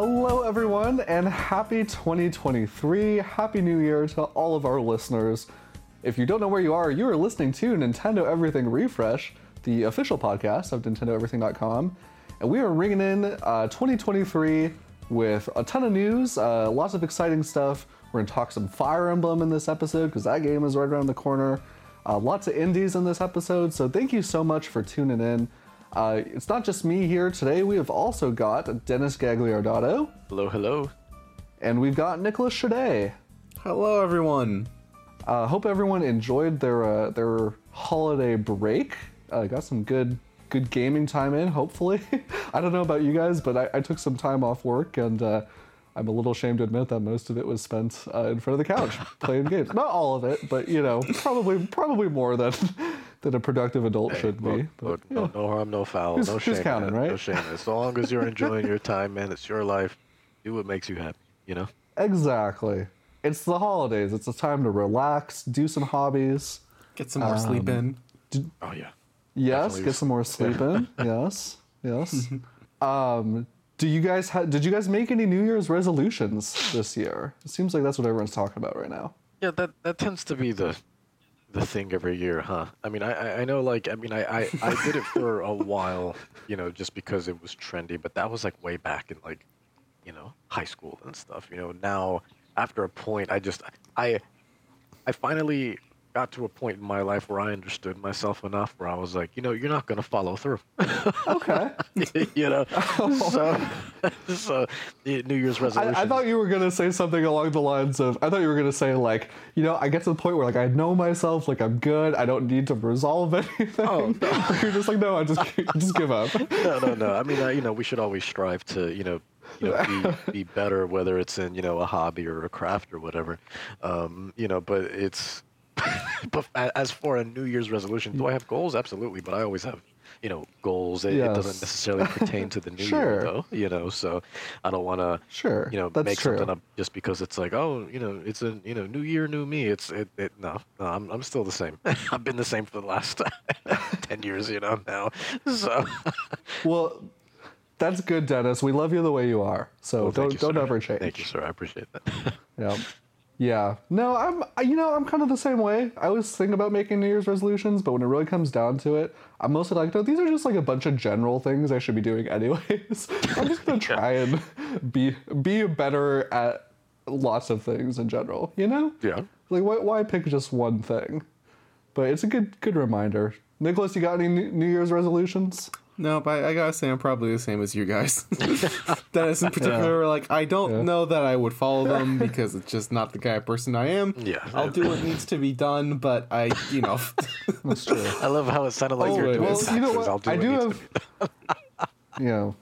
Hello, everyone, and happy 2023. Happy New Year to all of our listeners. If you don't know where you are, you are listening to Nintendo Everything Refresh, the official podcast of NintendoEverything.com. And we are ringing in uh, 2023 with a ton of news, uh, lots of exciting stuff. We're going to talk some Fire Emblem in this episode because that game is right around the corner. Uh, lots of indies in this episode, so thank you so much for tuning in. Uh, it's not just me here today. We have also got Dennis Gagliardato, Hello, hello. and we've got Nicholas Shade. Hello, everyone. Uh, hope everyone enjoyed their uh, their holiday break. Uh, got some good good gaming time in. Hopefully, I don't know about you guys, but I, I took some time off work, and uh, I'm a little ashamed to admit that most of it was spent uh, in front of the couch playing games. Not all of it, but you know, probably probably more than than a productive adult should be. But, look, yeah. no, no harm, no foul, Who's- no who's counting, right? No shame. As long as you're enjoying your time, man, it's your life. Do what makes you happy. You know. Exactly. It's the holidays. It's a time to relax, do some hobbies. Get some more sleep in. Oh yeah. Yes, Definitely get some more sleep in. Yes, yes. um, do you guys ha- did you guys make any New Year's resolutions this year? It seems like that's what everyone's talking about right now. Yeah, that that tends to be the the thing every year, huh? I mean, I I- know, like, I mean, I I, I did it for a while, you know, just because it was trendy, but that was like way back in like, you know, high school and stuff. You know, now after a point, I just I I finally got to a point in my life where I understood myself enough where I was like, you know, you're not gonna follow through. Okay. you know, so so the New Year's resolution. I, I thought you were gonna say something along the lines of I thought you were gonna say like you know I get to the point where like I know myself like I'm good I don't need to resolve anything. Oh, But you're just like no I just just give up. no, no, no. I mean, uh, you know, we should always strive to, you know, you know, be, be better, whether it's in, you know, a hobby or a craft or whatever. Um, you know, but it's, as for a New Year's resolution, do I have goals? Absolutely, but I always have, you know, goals. It, it doesn't necessarily pertain to the new Sure. year, though. You know, so I don't want to, Sure, you know, that's make true. something up just because it's like, oh, you know, it's a, you know, new year, new me. It's, it, it no, no, I'm, I'm still the same. I've been the same for the last ten years, you know, now. So. Well, that's good, Dennis. We love you the way you are. So Well, don't you, don't sir. ever change. Thank you, sir. I appreciate that. Yeah. Yeah. No, I'm I- you know, I'm kind of the same way. I always think about making New Year's resolutions, but when it really comes down to it, I'm mostly like, no, these are just like a bunch of general things I should be doing anyways. I'm just gonna try and be be better at lots of things in general, you know? yeah. Like why why pick just one thing? But it's a good good reminder. Nicholas, you got any New New Year's resolutions? Nope, I, I gotta say I'm probably the same as you guys. Dennis in particular, like I don't Yeah. know that I would follow them because it's just not the kind of person I am. Yeah. I'll do what needs to be done, but I, you know, That's true. I love how it sounded like you're doing well, taxes. you know what? I'll do I what do needs have- to be. Yeah.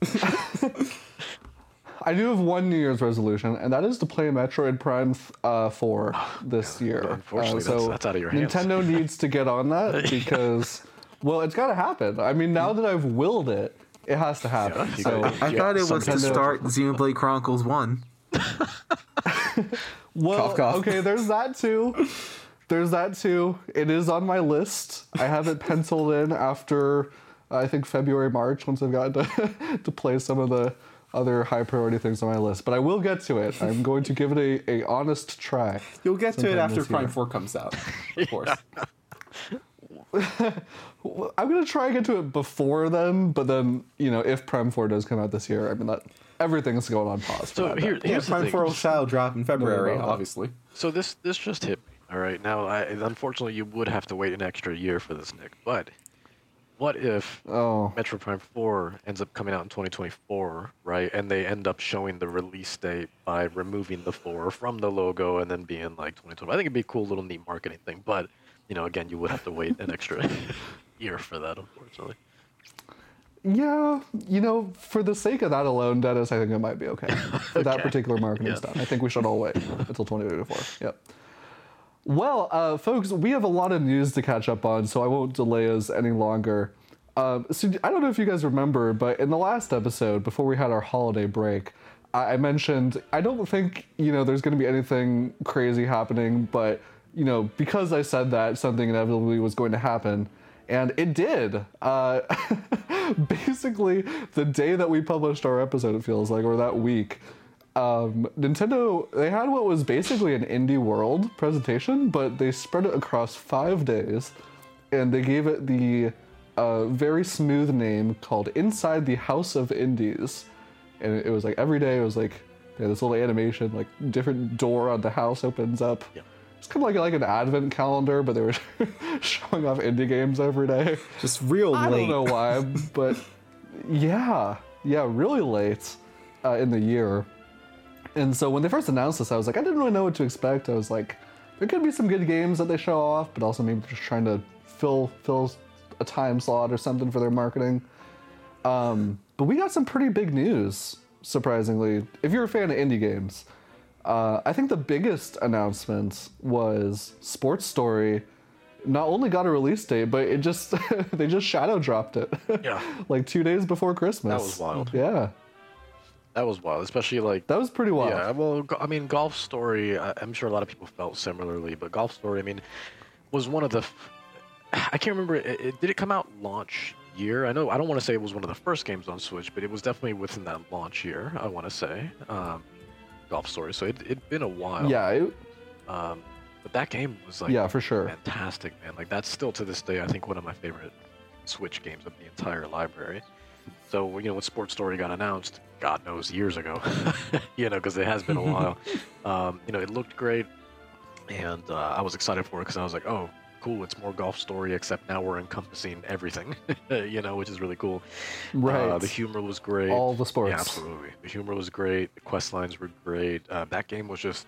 I do have one New Year's resolution, and that is to play Metroid Prime uh, 4 this year. Uh, unfortunately, that's- that's out of your hands. Nintendo needs to get on that because, well, it's got to happen. I mean, now that I've willed it, it has to happen. Yeah, so, I Yeah, thought it was to Nintendo- start Xenoblade Chronicles One. well, Cough, cough. okay, there's that too. There's that too. It is on my list. I have it penciled in after I think February, March, once I've gotten to, to play some of the other high priority things on my list. But I will get to it. I'm going to give it a, a honest try. You'll get to it after Prime year. Four comes out, of course. Well, I'm gonna try and get to it before then, but then you know if Prime Four does come out this year, I mean that everything's going on pause. For So that here, now. here's the Prime thing. Four shall drop in February, about that. obviously. So this this just hit me. All right. Now, I, unfortunately, you would have to wait an extra year for this, Nick. But what if Oh, Metroid Prime 4 ends up coming out in 2024, right? And they end up showing the release date by removing the 4 from the logo and then being like 2020. I think it'd be a cool little neat marketing thing. But, you know, again, you would have to wait an extra year for that, unfortunately. yeah. You know, for the sake of that alone, Dennis, I think it might be okay. For that particular marketing Yeah. stuff, I think we should all wait until 2024. Yep. Well, uh, folks, we have a lot of news to catch up on, so I won't delay us any longer. Um, so I don't know if you guys remember, but in the last episode, before we had our holiday break, I I mentioned I don't think you know there's going to be anything crazy happening, but you know because I said that something inevitably was going to happen, And it did. Uh, basically, the day that we published our episode, it feels like, or that week, um, Nintendo, they had what was basically an indie world presentation, but they spread it across five days, and they gave it the uh, very smooth name called Inside the House of Indies. And it was like every day, it was like yeah, this little animation, like different door on the house opens up. It's kind of like like an advent calendar, but they were showing off indie games every day. Just real I late. don't know why, but yeah, yeah, really late uh, in the year. And so when they first announced this, I was like, I didn't really know what to expect. I was like, there could be some good games that they show off, but also maybe just trying to fill fill a time slot or something for their marketing. Um, but we got some pretty big news, surprisingly. If you're a fan of indie games, uh, I think the biggest announcement was Sports Story. Not only got a release date, but it just they just shadow dropped it. Yeah. like two days before Christmas. That was wild. Yeah, That was wild, especially like that was pretty wild. Yeah, well, I mean, Golf Story. I'm sure a lot of people felt similarly, but Golf Story, I mean, was one of the. I can't remember. It, it, did it come out launch year? I know. I don't want to say it was one of the first games on Switch, but it was definitely within that launch year. I want to say um, Golf Story. So it it'd been a while. Yeah, it, Um, but that game was like yeah, for sure. fantastic, man. Like that's still to this day, I think one of my favorite Switch games of the entire library. So you know, when Sports Story got announced, God knows years ago, you know, because it has been a while. Um, you know, it looked great, and uh, I was excited for it because I was like, oh, cool, it's more Golf Story, except now we're encompassing everything, you know, which is really cool. Right. Uh, the humor was great. All the sports. Yeah, absolutely. The humor was great. The quest lines were great. Uh, that game was just,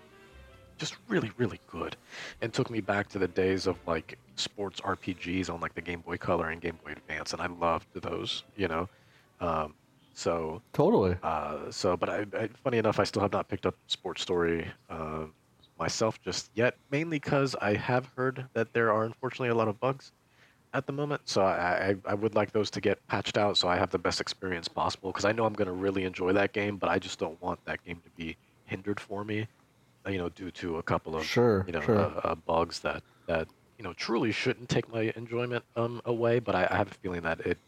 just really, really good, and took me back to the days of like sports RPGs on like the Game Boy Color and Game Boy Advance, and I loved those. You know, um, so Totally. uh, so, but I, I, funny enough, I still have not picked up Sports Story uh, myself just yet, mainly because I have heard that there are unfortunately a lot of bugs at the moment. So I, I, I would like those to get patched out so I have the best experience possible. Because I know I'm going to really enjoy that game, but I just don't want that game to be hindered for me, you know, due to a couple of Sure, you know sure. uh, uh, bugs that that you know truly shouldn't take my enjoyment um away. But I, I have a feeling that it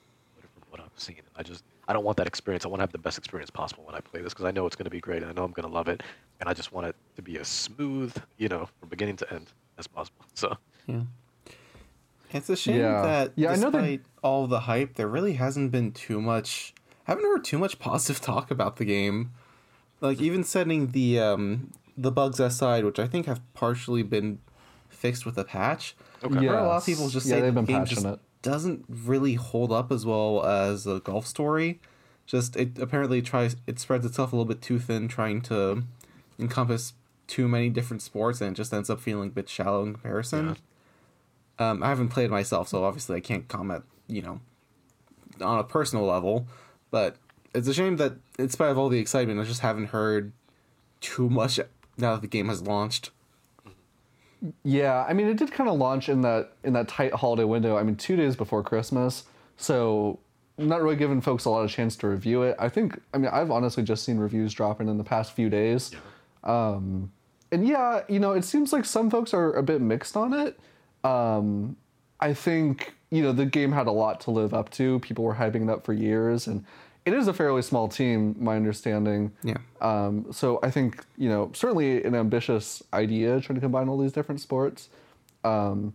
from what I've seen. I just I don't want that experience. I want to have the best experience possible when I play this because I know it's going to be great and I know I'm going to love it, and I just want it to be as smooth, you know, from beginning to end as possible. So Yeah. It's a shame Yeah. that Yeah, I know despite that- all the hype, there really hasn't been too much. I haven't heard too much positive talk about the game. Like even setting the um, the bugs aside, which I think have partially been fixed with a patch. Okay. I've a lot of people just Yeah, say they've the been game patching just it. Doesn't really hold up as well as a golf story. Just it apparently tries it spreads itself a little bit too thin, trying to encompass too many different sports, and it just ends up feeling a bit shallow in comparison. Um, I haven't played myself, so obviously I can't comment, you know, on a personal level. But it's a shame that, in spite of all the excitement, I just haven't heard too much now that the game has launched. Yeah, I mean, it did kind of launch in that in that tight holiday window. I mean, two days before Christmas, so not really giving folks a lot of chance to review it. I think, I mean, I've honestly just seen reviews dropping in the past few days, um, and yeah, you know, it seems like some folks are a bit mixed on it. Um, I think you know the game had a lot to live up to. People were hyping it up for years, and it is a fairly small team, my understanding. Yeah. Um, so I think you know certainly an ambitious idea trying to combine all these different sports. Um,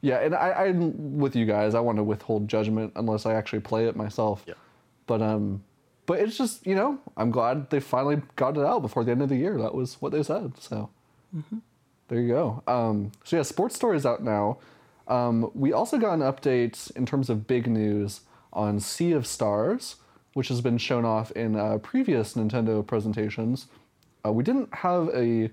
yeah, and I, I'm with you guys. I want to withhold judgment unless I actually play it myself. Yeah. But um, but it's just you know I'm glad they finally got it out before the end of the year. That was what they said. So there you go. Um, so yeah, Sports Story is out now. Um, we also got an update in terms of big news on Sea of Stars, which has been shown off in uh, previous Nintendo presentations. Uh, we didn't have a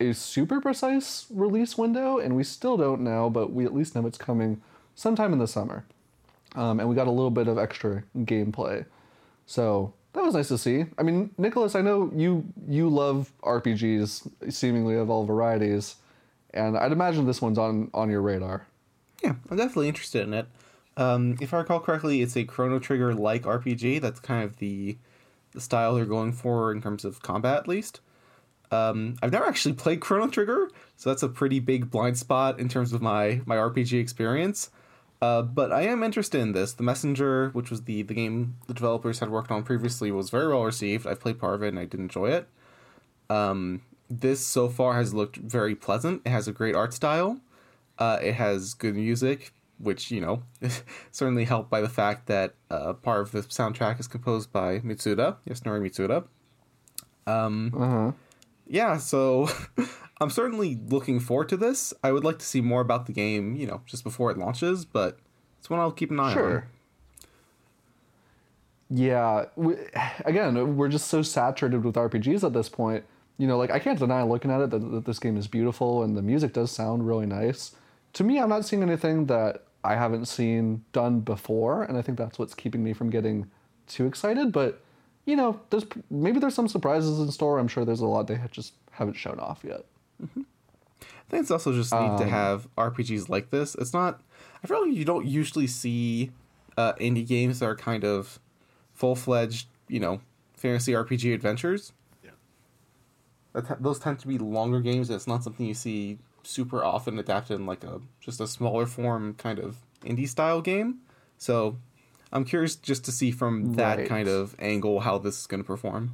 a super precise release window, and we still don't know, but we at least know it's coming sometime in the summer. Um, and we got a little bit of extra gameplay, so that was nice to see. I mean, Nicholas, I know you you love RPGs, seemingly of all varieties, and I'd imagine this one's on on your radar. Yeah, I'm definitely interested in it. Um, if I recall correctly, it's a Chrono Trigger like RPG. That's kind of the the style they're going for in terms of combat, at least. Um, I've never actually played Chrono Trigger, so that's a pretty big blind spot in terms of my my RPG experience. Uh, but I am interested in this. The Messenger, which was the, the game the developers had worked on previously, was very well received. I've played part of it and I did enjoy it. Um, this so far has looked very pleasant. It has a great art style. Uh, it has good music, which, you know, certainly helped by the fact that uh, part of the soundtrack is composed by Mitsuda, Yasunori Mitsuda. Um, Uh-huh. yeah, so I'm certainly looking forward to this. I would like to see more about the game, you know, just before it launches, but it's one I'll keep an eye on. Sure. Yeah, we, again, we're just so saturated with RPGs at this point. You know, like I can't deny looking at it that, that this game is beautiful and the music does sound really nice. To me, I'm not seeing anything that I haven't seen done before, and I think that's what's keeping me from getting too excited. But you know, there's maybe there's some surprises in store. I'm sure there's a lot they just haven't shown off yet. I think it's also just neat to have RPGs like this. It's not. I feel like you don't usually see uh, indie games that are kind of full fledged, you know, fantasy RPG adventures. Yeah. That t- those tend to be longer games. And it's not something you see super often adapted in like a just a smaller form kind of indie style game. So I'm curious just to see from that Right. kind of angle how this is going to perform.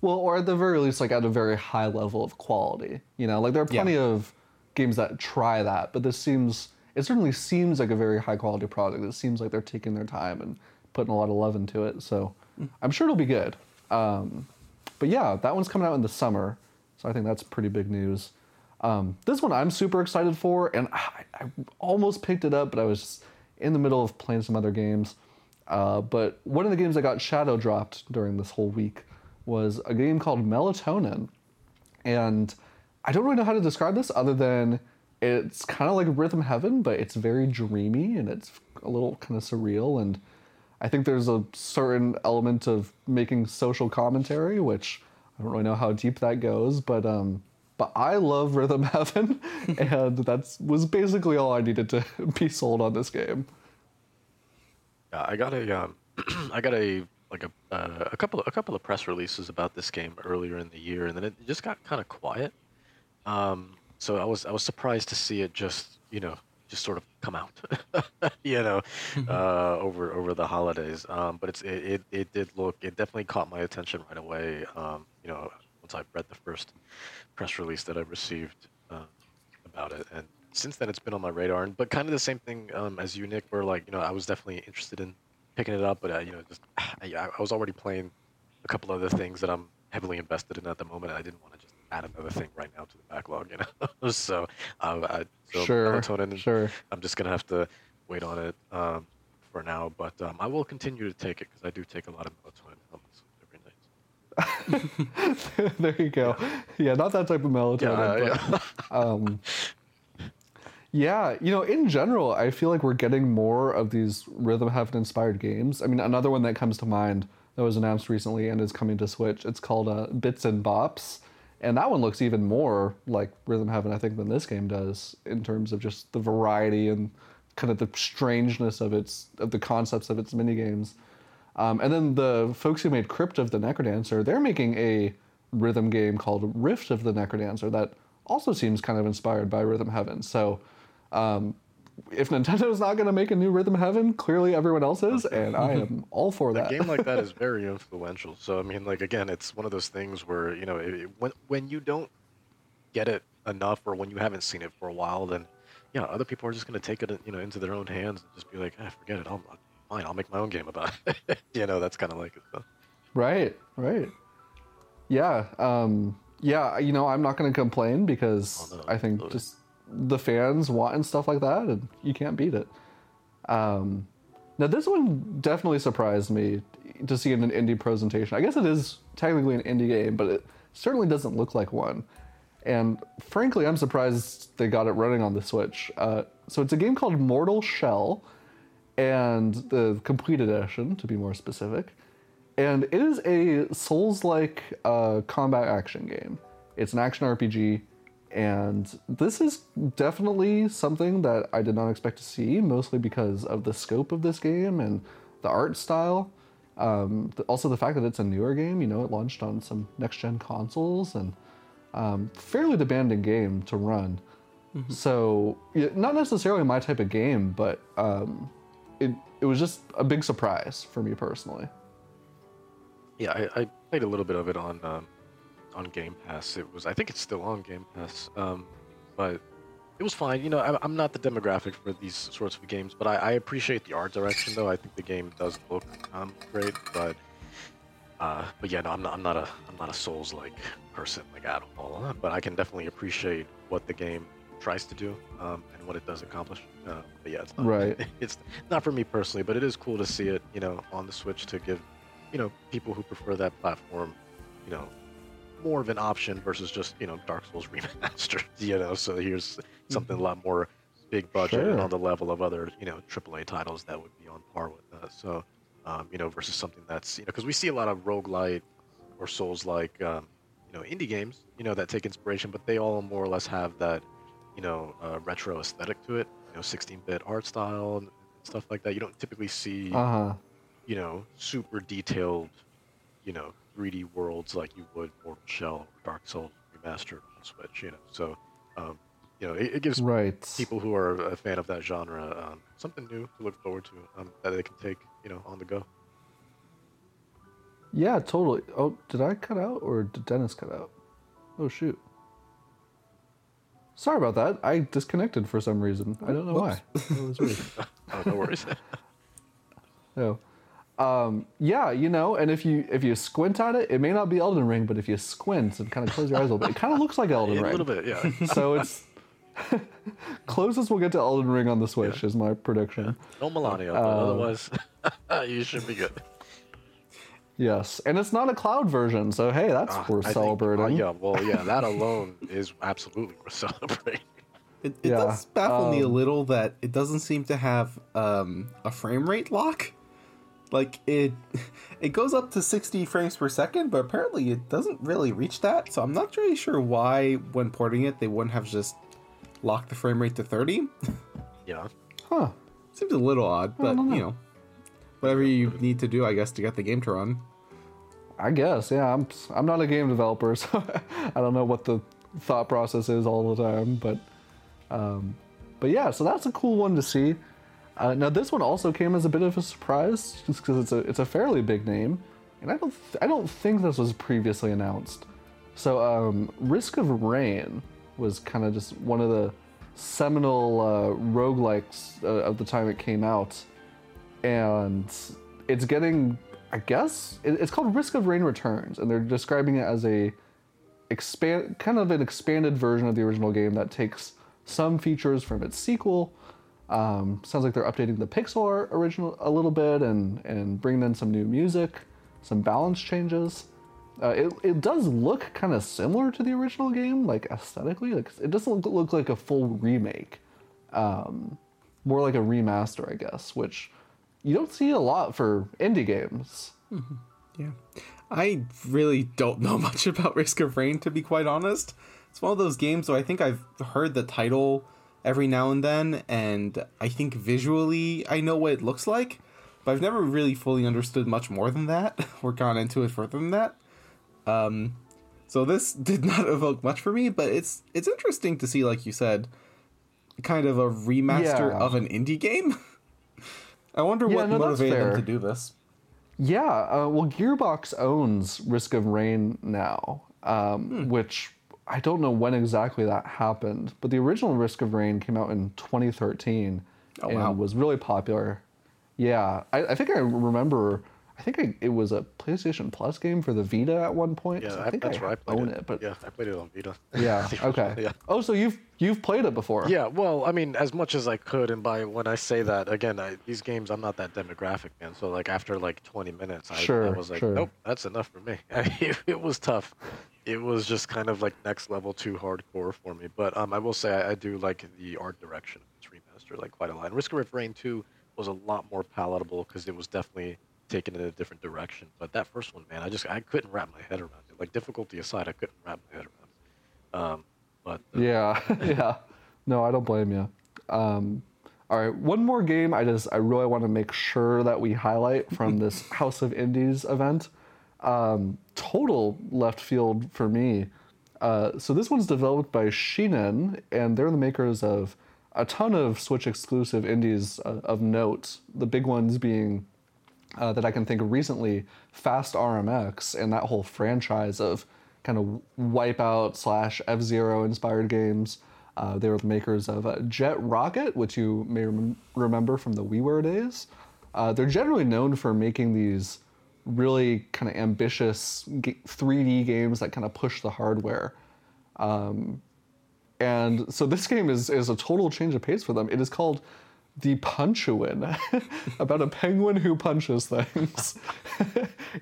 Well, or at the very least, like at a very high level of quality. You know, like there are Yeah. plenty of games that try that, but this seems it certainly seems like a very high quality product. It seems like they're taking their time and putting a lot of love into it. So I'm sure it'll be good. Um, but yeah, that one's coming out in the summer, so I think that's pretty big news. Um, this one I'm super excited for, and I, I almost picked it up, but I was in the middle of playing some other games. Uh, but one of the games that got shadow dropped during this whole week was a game called Melatonin. And I don't really know how to describe this other than it's kind of like Rhythm Heaven, but it's very dreamy and it's a little kind of surreal. And I think there's a certain element of making social commentary, which I don't really know how deep that goes, but um, but I love Rhythm Heaven, and that was basically all I needed to be sold on this game. Yeah, I got a um, I got a like a uh, a couple a couple of press releases about this game earlier in the year, and then it just got kind of quiet. Um, so I was I was surprised to see it just you know just sort of come out, you know, uh, over over the holidays. Um, but it's it, it it did look it definitely caught my attention right away. Um, you know, once I read the first press release that I received uh, about it, and since then it's been on my radar. And but kind of the same thing um, as you, Nick, where like you know I was definitely interested in picking it up, but uh, you know just I, I was already playing a couple other things that I'm heavily invested in at the moment. and I didn't want to just add another thing right now to the backlog, you know. so, um, I, so Sure, melatonin, sure. I'm just gonna have to wait on it um, for now, but um, I will continue to take it because I do take a lot of melatonin helmets every night. there you go. Yeah. not that type of melatonin. Yeah, but, yeah. um, yeah, you know, in general, I feel like we're getting more of these Rhythm Heaven inspired games. I mean, another one that comes to mind that was announced recently and is coming to Switch. It's called uh, Bits and Bops, and that one looks even more like Rhythm Heaven, I think, than this game does in terms of just the variety and kind of the strangeness of its of the concepts of its mini games. Um, and then the folks who made Crypt of the Necrodancer, they're making a rhythm game called Rift of the Necrodancer that also seems kind of inspired by Rhythm Heaven. So, um, if Nintendo's not going to make a new Rhythm Heaven, clearly everyone else is, and I am all for A that. game like that is very influential. So I mean, like again, it's one of those things where you know it, it- when when you don't get it enough, or when you haven't seen it for a while, then yeah, other people are just going to take it you know into their own hands and just be like, ah, forget it, I'll fine, I'll make my own game about it. you know, that's kind of like it. So. Right, right. Yeah, um, yeah. You know, I'm not going to complain because Oh, no, I think absolutely. just the fans want and stuff like that, and you can't beat it. Um, now, this one definitely surprised me to see in an indie presentation. I guess it is technically an indie game, but it certainly doesn't look like one. And frankly, I'm surprised they got it running on the Switch. Uh, so it's a game called Mortal Shell, and the complete edition, to be more specific. And it is a Souls-like uh, combat action game. It's an action RPG, and this is definitely something that I did not expect to see, mostly because of the scope of this game and the art style. Um, th- also, the fact that it's a newer game. You know, it launched on some next-gen consoles, and um, fairly demanding game to run. So not necessarily my type of game, but um, it it was just a big surprise for me personally. Yeah, I, I played a little bit of it on um, on Game Pass. It was I think it's still on Game Pass, um, but it was fine. You know, I, I'm not the demographic for these sorts of games, but I, I appreciate the art direction though. I think the game does look um, great, but uh, but yeah, no, I'm not I'm not a I'm not a Souls like person like at all. But I can definitely appreciate what the game tries to do um, and what it does accomplish. Uh, but yeah, it's not, Right. It's not for me personally, but it is cool to see it. You know, on the Switch to give you know people who prefer that platform, you know, more of an option versus just you know Dark Souls remastered. You know, so here's something a lot more big budget and on the level of other you know AAA titles that would be on par with that. So um, you know versus something that's you know because we see a lot of roguelite or Souls like um, you know indie games you know that take inspiration, but they all more or less have that you know uh, retro aesthetic to it. You know, 16-bit art style and stuff like that. You don't typically see Uh huh. you know, super detailed, you know, 3D worlds like you would Mortal Shell or Dark Souls remastered on Switch, you know. So, um, you know, it, it gives Right. people who are a fan of that genre um, something new to look forward to um, that they can take, you know, on the go. Yeah, totally. Oh, did I cut out or did Dennis cut out? Oh shoot. Sorry about that. I disconnected for some reason. I don't know why. That was weird. Oh, no worries. No. Um, yeah, you know, and if you if you squint at it, it may not be Elden Ring, but if you squint and kind of close your eyes a little bit, it kind of looks like Elden Ring. a little bit, yeah. So it's closest we'll get to Elden Ring on the Switch is my prediction. No Malenia, but Uh, otherwise, you should be good. Yes, and it's not a cloud version, so hey, that's Ah, worth I think- uh, celebrating. yeah, well, yeah, that alone is absolutely worth celebrating. It, it Yeah, does baffle me a um, little that it doesn't seem to have um, a frame rate lock. Like it, it goes up to sixty frames per second, but apparently it doesn't really reach that. So I'm not really sure why, when porting it, they wouldn't have just locked the frame rate to thirty. Yeah. Huh. Seems a little odd, but know. you know, whatever you need to do, I guess, to get the game to run. I guess, yeah. I'm I'm not a game developer, so I don't know what the thought process is all the time, but um, but yeah. So that's a cool one to see. Uh, now this one also came as a bit of a surprise, just because it's a it's a fairly big name, and I don't th- I don't think this was previously announced. So um, Risk of Rain was kind of just one of the seminal uh, roguelikes uh, of the time it came out and it's getting i guess it- it's called risk of rain returns and they're describing it as a expand kind of an expanded version of the original game that takes some features from its sequel um, sounds like they're updating the pixel art original a little bit and and bringing in some new music some balance changes. Uh, it, it does look kind of similar to the original game like aesthetically like it doesn't look, look like a full remake. Um, more like a remaster, I guess, which you don't see a lot for indie games. Yeah. I really don't know much about Risk of Rain, to be quite honest. It's one of those games where I think I've heard the title every now and then, and I think visually I know what it looks like, but I've never really fully understood much more than that, or gone into it further than that. Um, so this did not evoke much for me, but it's it's interesting to see, like you said, kind of a remaster Yeah. of an indie game. I wonder Yeah, what no, motivated them to do this. Yeah, uh, well, Gearbox owns Risk of Rain now, um, which I don't know when exactly that happened, but the original Risk of Rain came out in 2013 Oh, and wow. was really popular. Yeah, I, I think I remember. I think I, it was a PlayStation Plus game for the Vita at one point. Yeah, so I, think that's I where I played own it. it. but yeah, I played it on Vita. yeah, okay. Yeah. Oh, so you've you've played it before? Yeah, well, I mean, as much as I could, and by when I say that, again, I, these games, I'm not that demographic, man. So, like, after like 20 minutes, I, I was like, sure. nope, that's enough for me. it, it was tough. It was just kind of like next level too hardcore for me. But um, I will say, I, I do like the art direction of this remaster, like quite a lot. And Risk of Rain 2 was a lot more palatable because it was definitely taken in a different direction. But that first one, man, I just I couldn't wrap my head around it. Like difficulty aside, I couldn't wrap my head around it. Um, but uh, Yeah, yeah. No, I don't blame you. Um, all right, one more game. I just I really want to make sure that we highlight from this House of Indies event. Um, total left field for me. Uh, so this one's developed by Shin'en, and they're the makers of a ton of Switch exclusive indies uh, of note. The big ones being uh, that I can think of recently, Fast RMX, and that whole franchise of kind of Wipeout slash F Zero inspired games. Uh, they were the makers of uh, Jett Rocket, which you may rem- remember from the WiiWare days. Uh, they're generally known for making these really kind of ambitious 3D games that kind of push the hardware. Um, and so this game is, is a total change of pace for them. It is called The Punchuin, about a penguin who punches things.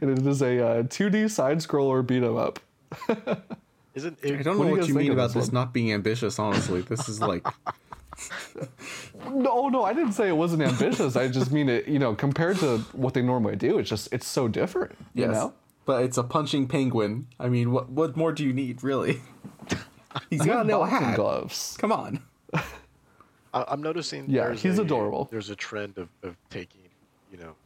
and it is a uh, 2D side scroller beat 'em up. Isn't I don't What know do you what you mean about this this not being ambitious. Honestly, this is like No, no, I didn't say it wasn't ambitious. I just mean it, you know, compared to what they normally do, it's just it's so different. You yes, know? but it's a punching penguin. I mean, what what more do you need, really? He's got no Boxing hat. gloves. Come on. I- I'm noticing. Yeah, he's a, adorable. There's a trend of, of taking, you know,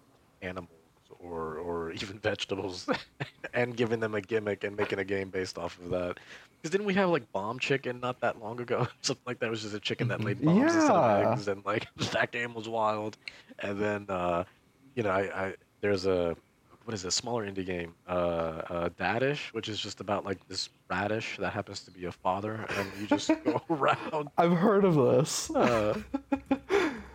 animals or or even vegetables and giving them a gimmick and making a game based off of that. Because didn't we have like bomb chicken not that long ago? Something like that It was just a chicken that laid bombs instead of Yeah. eggs, and like that game was wild. And then, uh, you know, I, I there's a what is it, a smaller indie game, uh, uh, Dadish, which is just about like this radish that happens to be a father, and you just go around I've heard of this. uh,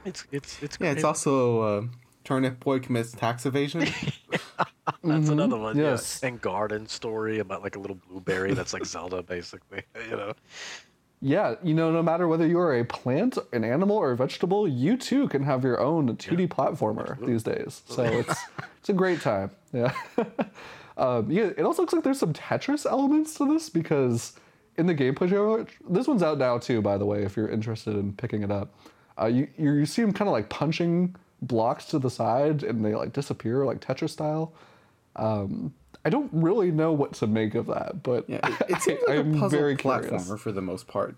it's it's it's Yeah, it's also uh, Turnip Boy commits tax evasion. that's another one. Mm-hmm. yes. Yeah. And Garden Story about like a little blueberry that's like Zelda basically. You know. Yeah, you know, no matter whether you are a plant, an animal, or a vegetable, you too can have your own 2D platformer these days. So it's it's a great time. Yeah. um, yeah. It also looks like there's some Tetris elements to this because in the gameplay trailer, this one's out now too, by the way, if you're interested in picking it up. Uh, you you you see him kind of like punching blocks to the side and they like disappear like Tetris style. Um, I don't really know what to make of that, but Yeah, it, it seems like I'm a puzzle very platformer curious. for the most part.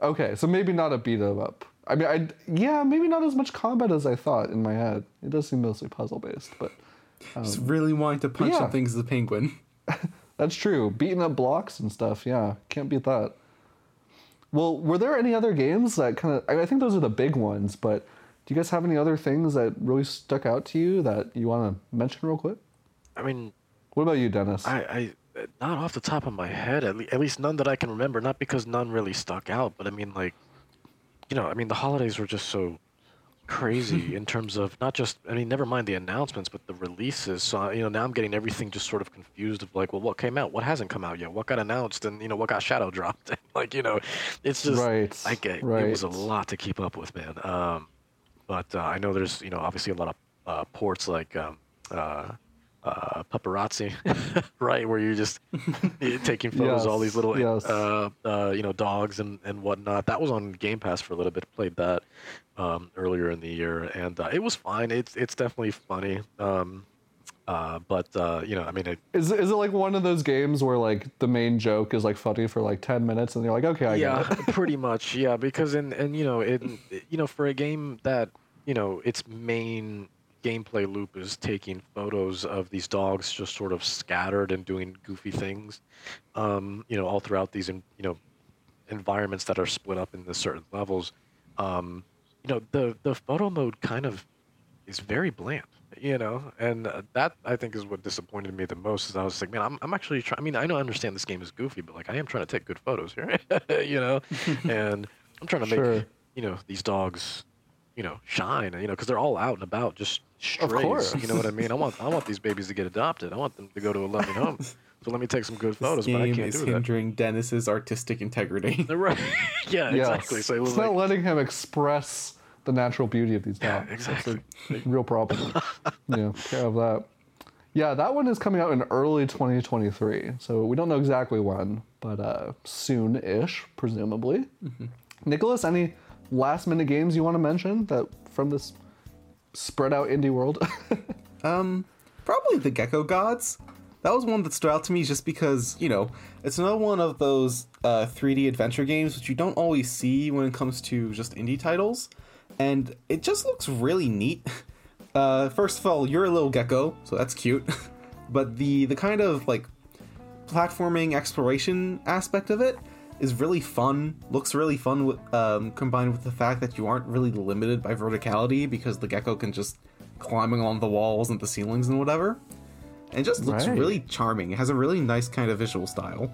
Okay, so maybe not a beat 'em up. I mean, I yeah, maybe not as much combat as I thought in my head. It does seem mostly puzzle based, but Just um, really wanting to punch yeah. some things as a penguin. that's true. Beating up blocks and stuff, yeah, can't beat that. Well, were there any other games that kind of? I I think those are the big ones, but do you guys have any other things that really stuck out to you that you want to mention real quick? I mean, What about you, Dennis? I, I not off the top of my head, at, le- at least none that I can remember. Not because none really stuck out, but I mean, like, you know, I mean, the holidays were just so crazy in terms of not just I mean, never mind the announcements, but the releases. So you know, now I'm getting everything just sort of confused of like, well, what came out, what hasn't come out yet, what got announced, and you know, what got shadow dropped. like, you know, it's just Right, like it, it was a lot to keep up with, man. Um, but uh, I know there's you know obviously a lot of uh, ports like um, uh, uh, Pupperazzi, right, where you're just taking photos of all these little yes. uh, uh, you know dogs and, and whatnot. That was on Game Pass for a little bit. Played that um, earlier in the year, and uh, it was fine. It's it's definitely funny. Um, uh, but uh, you know, I mean, it, Is is it like one of those games where like the main joke is like funny for like ten minutes and you're like, okay, I yeah, get it. pretty much. Yeah, because in and you know, in you know, for a game that you know its main gameplay loop is taking photos of these dogs just sort of scattered and doing goofy things, um, you know, all throughout these you know environments that are split up into certain levels. Um, you know, the the photo mode kind of is very bland, you know, and uh, that I think is what disappointed me the most. Is I was like, man, I'm, I'm actually trying. I mean, I know I understand this game is goofy, but like I am trying to take good photos here, you know, and I'm trying to make Sure. you know these dogs, you know, shine, you know, because they're all out and about, just Of strays. course. You know what I mean? I want I want these babies to get adopted. I want them to go to a loving home. So let me take some good This photos, but I game can't is do that. hindering Dennis's artistic integrity. Right. yeah, Yes. exactly. So it was it's like, not letting him express the natural beauty of these Yeah, dogs. exactly. That's a real problem. yeah, care of that. Yeah, that one is coming out in early 2023, so we don't know exactly when, but uh, soon-ish, presumably. Mm-hmm. Nicholas, any last-minute games you want to mention that from this spread-out indie world? Um, probably the Gecko Gods. That was one that stood out to me just because, you know, it's another one of those uh, 3D adventure games which you don't always see when it comes to just indie titles. And it just looks really neat. Uh, first of all, you're a little gecko, so that's cute. but the the kind of like platforming exploration aspect of it is really fun. Looks really fun with, um, combined with the fact that you aren't really limited by verticality because the gecko can just climbing along the walls and the ceilings and whatever. And it just looks Right. really charming. It has a really nice kind of visual style.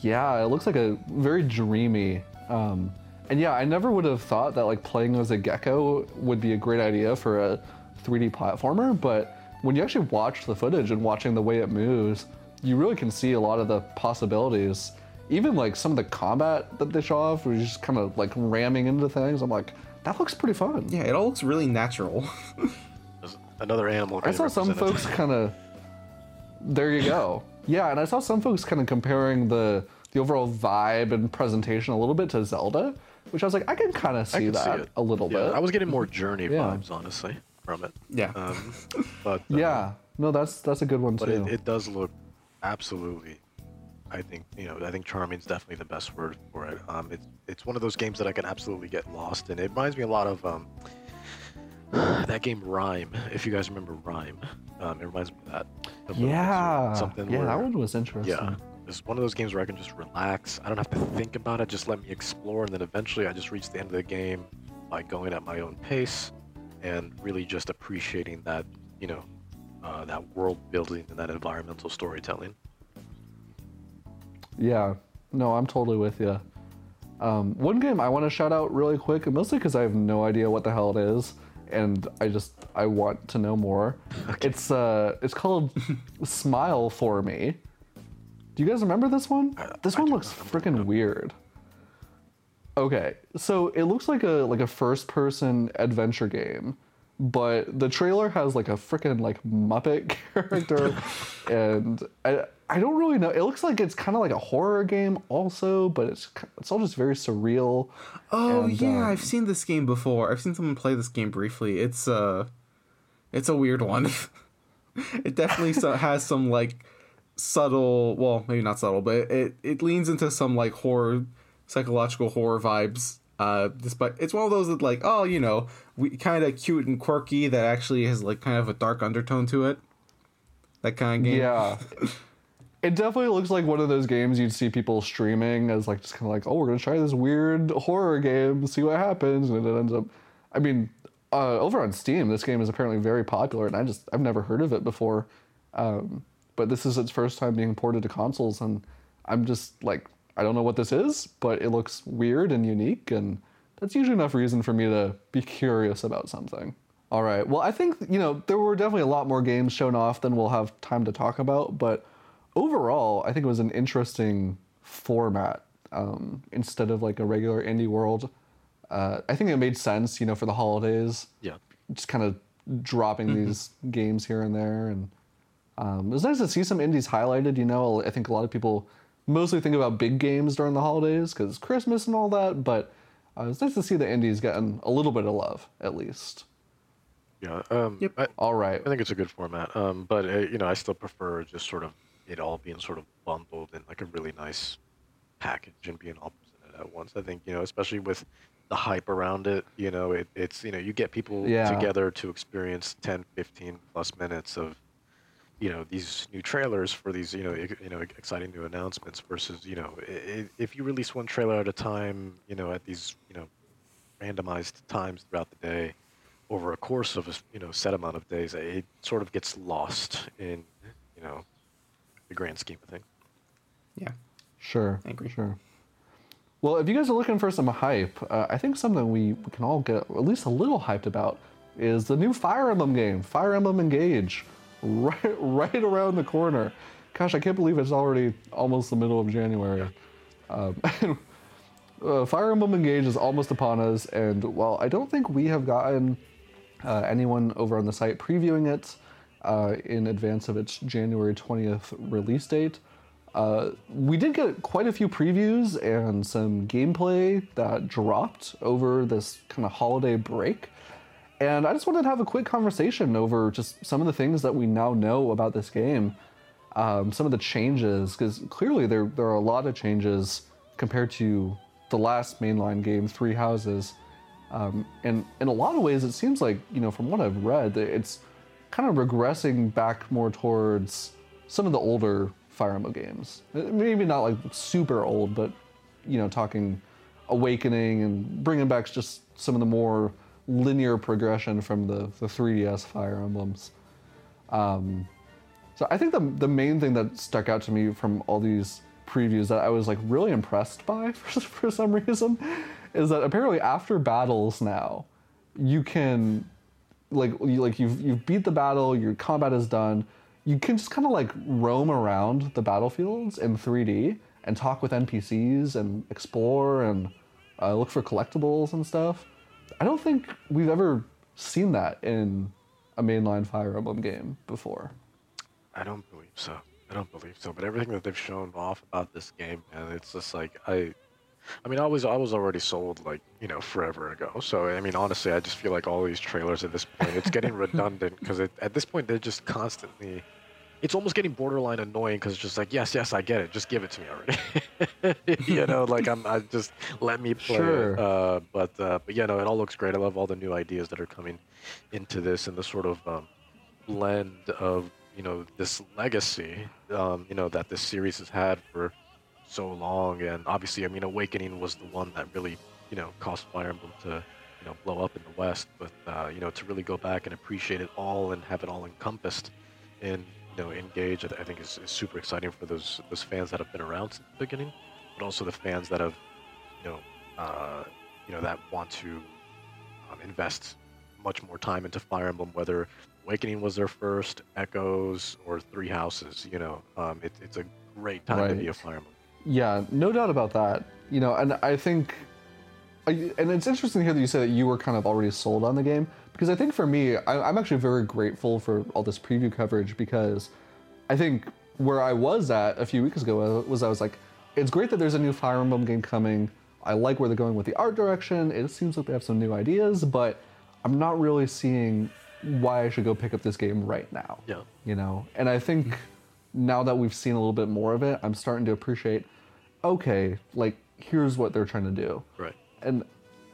Yeah, it looks like a very dreamy. Um, and yeah, I never would have thought that like playing as a gecko would be a great idea for a 3D platformer, but when you actually watch the footage and watching the way it moves, you really can see a lot of the possibilities. Even like some of the combat that they show off, where you're just kind of like ramming into things. I'm like, that looks pretty fun. Yeah, it all looks really natural. There's another animal. I saw some folks kind of. There you go. Yeah, and I saw some folks kind of comparing the the overall vibe and presentation a little bit to Zelda, which I was like, I can kind of see can that see a little Yeah, bit. I was getting more journey Yeah. vibes, honestly, from it. yeah. Um, but uh, yeah, no, that's that's a good one but too. it, it does look absolutely. I think you know. I think charming is definitely the best word for it. Um, it's it's one of those games that I can absolutely get lost in. It reminds me a lot of um, that game Rhyme. If you guys remember Rhyme, um, it reminds me of that. a little bit, too. yeah, something. yeah, where, that one was interesting. Yeah, it's one of those games where I can just relax. I don't have to think about it. Just let me explore, and then eventually I just reach the end of the game by going at my own pace and really just appreciating that, you know, uh, that world building and that environmental storytelling. Yeah, no, I'm totally with you. Um, one game I want to shout out really quick, mostly because I have no idea what the hell it is, and I just I want to know more. It's uh, it's called Smile for Me. Do you guys remember this one? This I one looks freaking weird. Okay, so it looks like a like a first person adventure game, but the trailer has like a freaking like Muppet character, and I I don't really know. It looks like it's kind of like a horror game also, but it's it's all just very surreal. Oh And, yeah, um, I've seen this game before. I've seen someone play this game briefly. It's uh it's a weird one. it definitely so, has some like subtle, well, maybe not subtle, but it it leans into some like horror psychological horror vibes. Uh despite it's one of those that like, oh, you know, we kind of cute and quirky that actually has like kind of a dark undertone to it. That kind of game. Yeah. It definitely looks like one of those games you'd see people streaming as like just kind of like, oh, we're gonna try this weird horror game, see what happens, and it ends up. I mean, uh, over on Steam, this game is apparently very popular, and I just I've never heard of it before. Um, but this is its first time being ported to consoles, and I'm just like, I don't know what this is, but it looks weird and unique, and that's usually enough reason for me to be curious about something. All right. Well, I think, you know, there were definitely a lot more games shown off than we'll have time to talk about, but overall, I think it was an interesting format um, instead of like a regular indie world. Uh, I think it made sense, you know, for the holidays, Yeah. just kind of dropping these games here and there. And um, it was nice to see some indies highlighted, you know. I think a lot of people mostly think about big games during the holidays because Christmas and all that, but uh, it's nice to see the indies getting a little bit of love, at least. Yeah. Um, Yep. I, All right. I think it's a good format. Um, but uh, you know, I still prefer just sort of it all being sort of bundled in like a really nice package and being all presented at once. I think you know, especially with the hype around it, you know, it, it's you know, you get people Yeah. together to experience 10, 15 plus minutes of you know these new trailers for these you know you know exciting new announcements versus you know i- if you release one trailer at a time you know at these you know randomized times throughout the day over a course of a you know set amount of days it sort of gets lost in you know the grand scheme of things Yeah. Sure. I agree. Sure. Well, if you guys are looking for some hype, uh, I think something we, we can all get at least a little hyped about is the new Fire Emblem game, Fire Emblem Engage, right right around the corner. Gosh, I can't believe it's already almost the middle of January. Um, uh, Fire Emblem Engage is almost upon us, and while I don't think we have gotten uh, anyone over on the site previewing it uh, in advance of its January 20th release date. Uh, we did get quite a few previews and some gameplay that dropped over this kind of holiday break. And I just wanted to have a quick conversation over just some of the things that we now know about this game, um, some of the changes, because clearly there, there are a lot of changes compared to the last mainline game, Three Houses. Um, and in a lot of ways, it seems like, you know, from what I've read, it's kind of regressing back more towards some of the older Fire Emblem games. Uh, Maybe not like super old, but you know, talking Awakening and bringing back just some of the more linear progression from the the 3DS Fire Emblems. Um, so I think the the main thing that stuck out to me from all these previews that I was like really impressed by for, for some reason is that apparently after battles now you can like you like you've you've beat the battle, your combat is done. You can just kind of like roam around the battlefields in 3D and talk with NPCs and explore and uh, look for collectibles and stuff. I don't think we've ever seen that in a mainline Fire Emblem game before. I don't believe so. I don't believe so. But everything that they've shown off about this game, and it's just like I, I mean, I was I was already sold like you know forever ago. So I mean, honestly, I just feel like all these trailers at this point, it's getting redundant because at this point they're just constantly. It's almost getting borderline annoying because it's just like yes, yes, I get it. Just give it to me already. you know, like I'm, I just let me play. Sure. It. Uh, but uh, but yeah, no, it all looks great. I love all the new ideas that are coming into this and the sort of um, blend of you know this legacy um, you know that this series has had for so long and obviously i mean awakening was the one that really you know caused fire emblem to you know blow up in the west but uh, you know to really go back and appreciate it all and have it all encompassed and you know engage i, think is, is super exciting for those those fans that have been around since the beginning but also the fans that have you know uh, you know that want to um, invest much more time into Fire Emblem, whether Awakening was their first, Echoes, or Three Houses. You know, um, it, it's a great time to be a Right. Fire Emblem. Yeah, no doubt about that. You know, and I think, I, and it's interesting to hear that you say that you were kind of already sold on the game because I think for me, I, I'm actually very grateful for all this preview coverage because I think where I was at a few weeks ago was I was like, it's great that there's a new Fire Emblem game coming. I like where they're going with the art direction. It seems like they have some new ideas, but I'm not really seeing why I should go pick up this game right now Yeah. you know and i think mm-hmm. now that we've seen a little bit more of it i'm starting to appreciate okay like here's what they're trying to do Right. and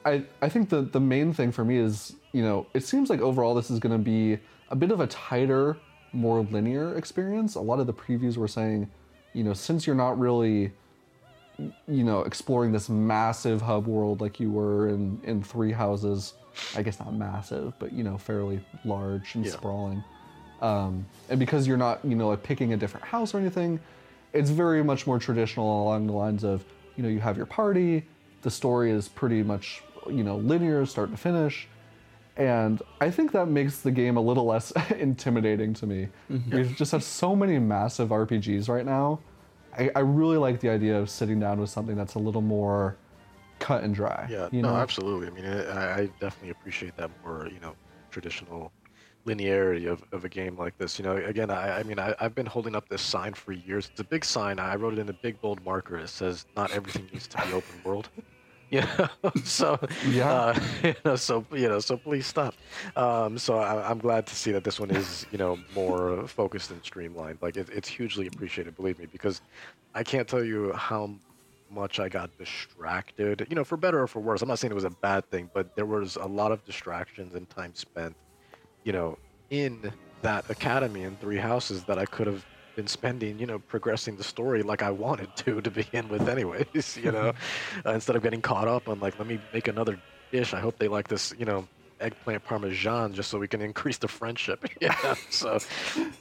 i i think the the main thing for me is you know it seems like overall this is going to be a bit of a tighter more linear experience a lot of the previews were saying you know since you're not really you know exploring this massive hub world like you were in in three houses i guess not massive but you know fairly large and Yeah. sprawling um, and because you're not you know like picking a different house or anything it's very much more traditional along the lines of you know you have your party the story is pretty much you know linear start to finish and i think that makes the game a little less intimidating to me mm-hmm. we just have so many massive rpgs right now I, I really like the idea of sitting down with something that's a little more cut and dry Yeah. you no, know absolutely. I mean, I, I definitely appreciate that more, you know, traditional linearity of, of a game like this. You know, again, I, I mean, I, I've been holding up this sign for years. It's a big sign. I wrote it in a big bold marker. It says, "Not everything needs to be open world." You know, so Yeah. uh, you know, so you know, so please stop. Um, so I, I'm glad to see that this one is, you know, more focused and streamlined. Like it, it's hugely appreciated, believe me, because I can't tell you how much I got distracted. You know, for better or for worse. I'm not saying it was a bad thing, but there was a lot of distractions and time spent, you know, in that academy in Three Houses that I could have been spending, you know, progressing the story like I wanted to to begin with, anyways. You know, uh, instead of getting caught up on like, let me make another dish. I hope they like this, you know, eggplant parmesan just so we can increase the friendship. yeah, so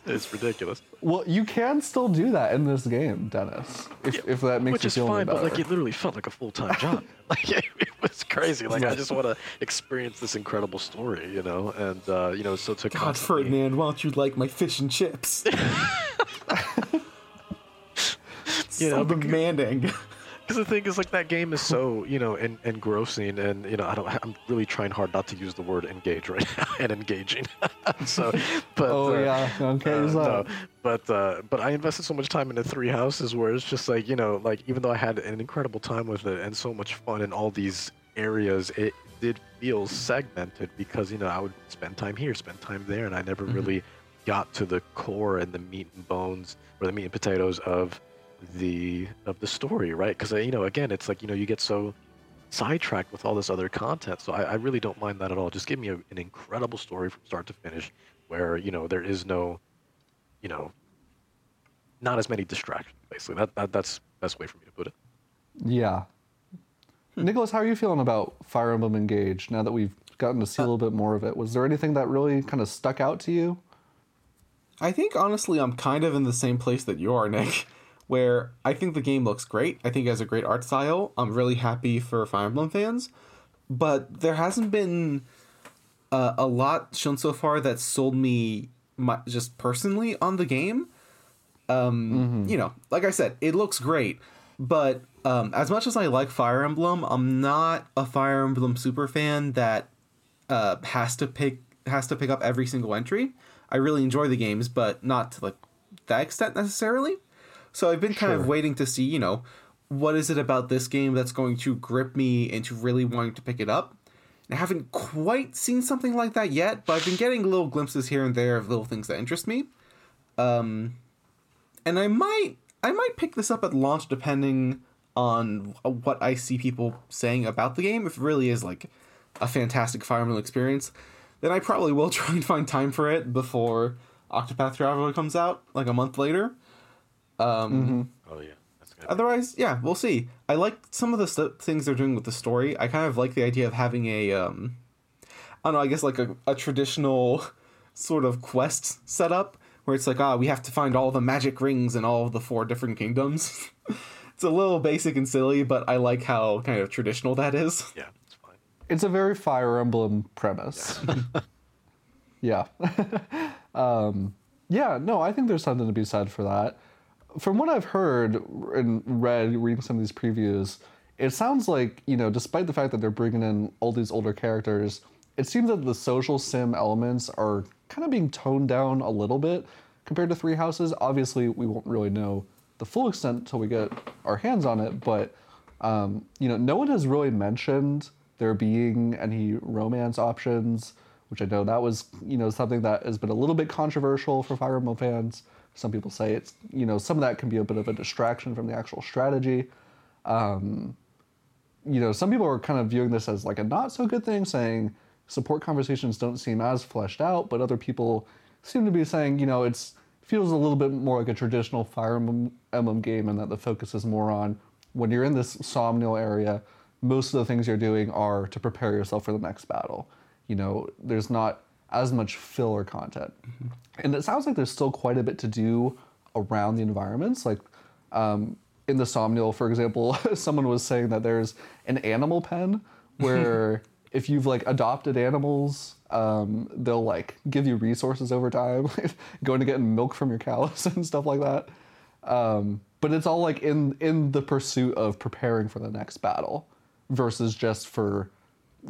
it's ridiculous. well you can still do that in this game dennis if, if that makes Which you is feel any fine, but like it literally felt like a full time job. like it, it was crazy. Like I just want to experience this incredible story, you know, and uh, you know, so to God, constantly- Ferdinand, why don't you like my fish and chips? You know, so because- demanding. Because the thing is, like that game is so you know en- engrossing, and you know I don't. I'm really trying hard not to use the word engage right now and engaging. so, but oh uh, yeah okay uh, no, but uh, but I invested so much time into Three Houses, where it's just like you know, like even though I had an incredible time with it and so much fun in all these areas, it did feel segmented because you know I would spend time here, spend time there, and I never really got to the core and the meat and bones or the meat and potatoes of the of the story, right? Because uh, you know, again, it's like you know, you get so sidetracked with all this other content. So I, I really don't mind that at all. Just give me a, an incredible story from start to finish, where you know there is no, you know, not as many distractions. Basically, that, that that's the best way for me to put it. Yeah. Hmm. Nicholas, how are you feeling about Fire Emblem Engage now that we've gotten to see a uh, little bit more of it? Was there anything that really kind of stuck out to you? I think honestly, I'm kind of in the same place that you are, Nick, where I think the game looks great. I think it has a great art style. I'm really happy for Fire Emblem fans, but there hasn't been uh, a lot shown so far that sold me my, just personally on the game. Um, You know, like I said, it looks great, but um, as much as I like Fire Emblem, I'm not a Fire Emblem super fan that uh, has to pick has to pick up every single entry. I really enjoy the games, but not to like that extent necessarily. So I've been kind of waiting to see, you know, what is it about this game that's going to grip me into really wanting to pick it up. And I haven't quite seen something like that yet, but I've been getting little glimpses here and there of little things that interest me. Um, and I might I might pick this up at launch depending on what I see people saying about the game. If it really is like a fantastic Fire Emblem experience, then I probably will try and find time for it before Octopath Traveler comes out, like a month later. Um, Oh yeah, that's good. Otherwise, yeah, we'll see. I like some of the st- things they're doing with the story. I kind of like the idea of having a, um, I don't know, I guess like a, a traditional sort of quest setup where it's like, ah, we have to find all the magic rings in all of the four different kingdoms. it's a little basic and silly, but I like how kind of traditional that is. Yeah, it's fine. It's a very Fire Emblem premise. yeah. um, yeah, no, I think there's something to be said for that. From what I've heard and read, reading some of these previews, it sounds like, you know, despite the fact that they're bringing in all these older characters, it seems that the social sim elements are kind of being toned down a little bit compared to Three Houses. Obviously, we won't really know the full extent until we get our hands on it, but um, you know, no one has really mentioned there being any romance options, which I know that was, you know, something that has been a little bit controversial for Fire Emblem fans. Some people say it's, you know, some of that can be a bit of a distraction from the actual strategy. Um, you know, some people are kind of viewing this as like a not so good thing, saying support conversations don't seem as fleshed out, but other people seem to be saying, you know, it's feels a little bit more like a traditional Fire Emblem, game, and that the focus is more on when you're in this Somniel area, most of the things you're doing are to prepare yourself for the next battle. You know, there's not as much filler content, and it sounds like there's still quite a bit to do around the environments, like. Um, in the Somniel, for example, someone was saying that there's an animal pen where if you've like adopted animals, um, they'll like give you resources over time, going to get milk from your cows and stuff like that. Um, but it's all like in in the pursuit of preparing for the next battle, versus just for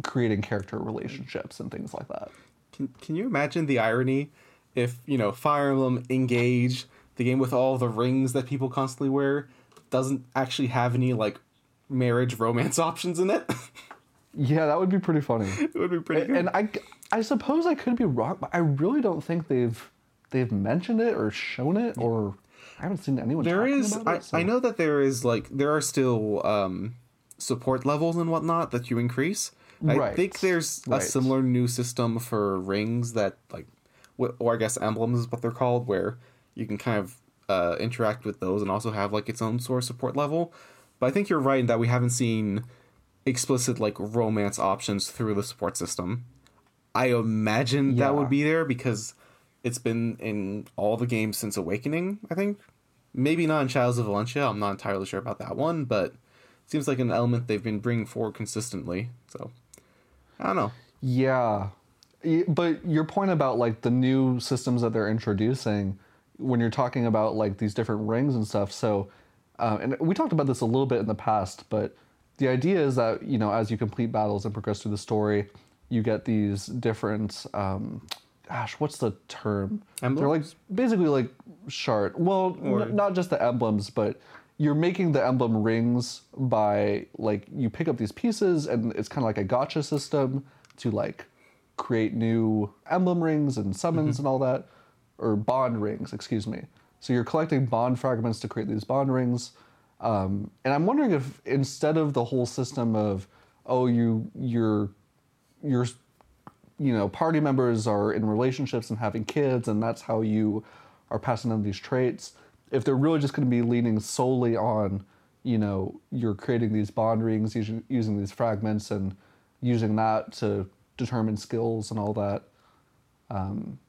creating character relationships and things like that. Can, can you imagine the irony if, you know, Fire Emblem Engage, the game with all the rings that people constantly wear, doesn't actually have any, like, marriage romance options in it? Yeah, that would be pretty funny. it would be pretty good. and I, I suppose I could be wrong, but I really don't think they've they've mentioned it or shown it or I haven't seen anyone. there is about I, it, so- I know that there is like there are still um support levels and whatnot that you increase i think there's a similar new system for rings that like or i guess emblems is what they're called where you can kind of uh, interact with those and also have like its own sort of support level. But i think you're right in that we haven't seen explicit like romance options through the support system. I imagine that would be there because it's been in all the games since awakening i think. Maybe not in Trials of Valentia. I'm not entirely sure about that one, but it seems like an element they've been bringing forward consistently. So I don't know. Yeah, but your point about like the new systems that they're introducing, when you're talking about like these different rings and stuff. So, um, and we talked about this a little bit in the past, but the idea is that you know as you complete battles and progress through the story, you get these different. Um, gosh, what's the term? Emblems? They're like basically like shard. Well, n- not just the emblems, but you're making the emblem rings by like you pick up these pieces, and it's kind of like a gacha system to like create new emblem rings and summons and all that, or bond rings, excuse me. So you're collecting bond fragments to create these bond rings. Um, and I'm wondering if instead of the whole system of, oh, you you're you're you know party members are in relationships and having kids and that's how you are passing on these traits if they're really just going to be leaning solely on, you know, you're creating these bond rings using using these fragments and using that to determine skills and all that. Um,